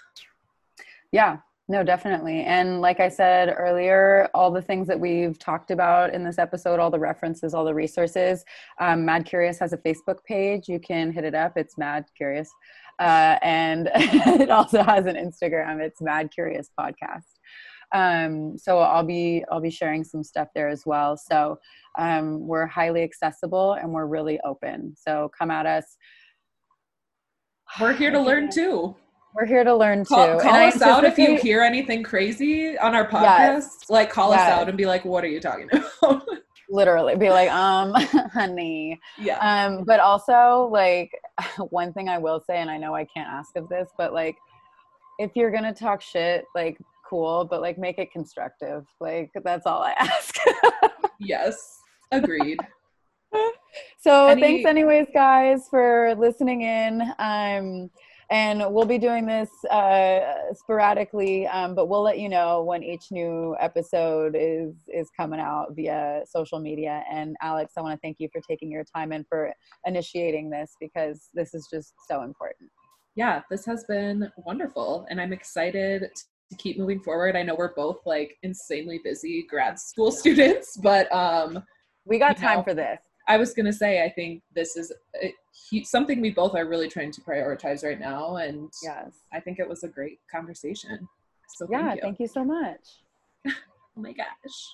S1: Yeah. No definitely. And like i said earlier all the things that we've talked about in this episode all the references all the resources um, mad curious has a facebook page. You can hit it up. It's mad curious uh, and it also has an instagram it's mad curious podcast um, so I'll be I'll be sharing some stuff there as well. So um, we're highly accessible and we're really open. So come at us.
S2: We're here to learn too.
S1: We're here to learn
S2: call,
S1: too.
S2: Call and us out if you hear anything crazy on our podcast. Yes. Like call yes. us out and be like, "What are you talking about?"
S1: Literally, be like, "Um, honey."
S2: Yeah.
S1: Um, but also like one thing I will say, and I know I can't ask of this, but like if you're gonna talk shit, like cool, but like make it constructive. Like that's all I ask.
S2: yes, agreed.
S1: so Any- thanks anyways guys for listening in. Um and we'll be doing this uh, sporadically um, but we'll let you know when each new episode is is coming out via social media and alex i want to thank you for taking your time and for initiating this because this is just so important
S2: yeah this has been wonderful and i'm excited to keep moving forward. I know we're both like insanely busy grad school students, but um
S1: we got time know, for this.
S2: I was going to say I think this is a, he, something we both are really trying to prioritize right now and
S1: yes.
S2: I think it was a great conversation. So
S1: yeah,
S2: thank you,
S1: thank you so much.
S2: oh my gosh.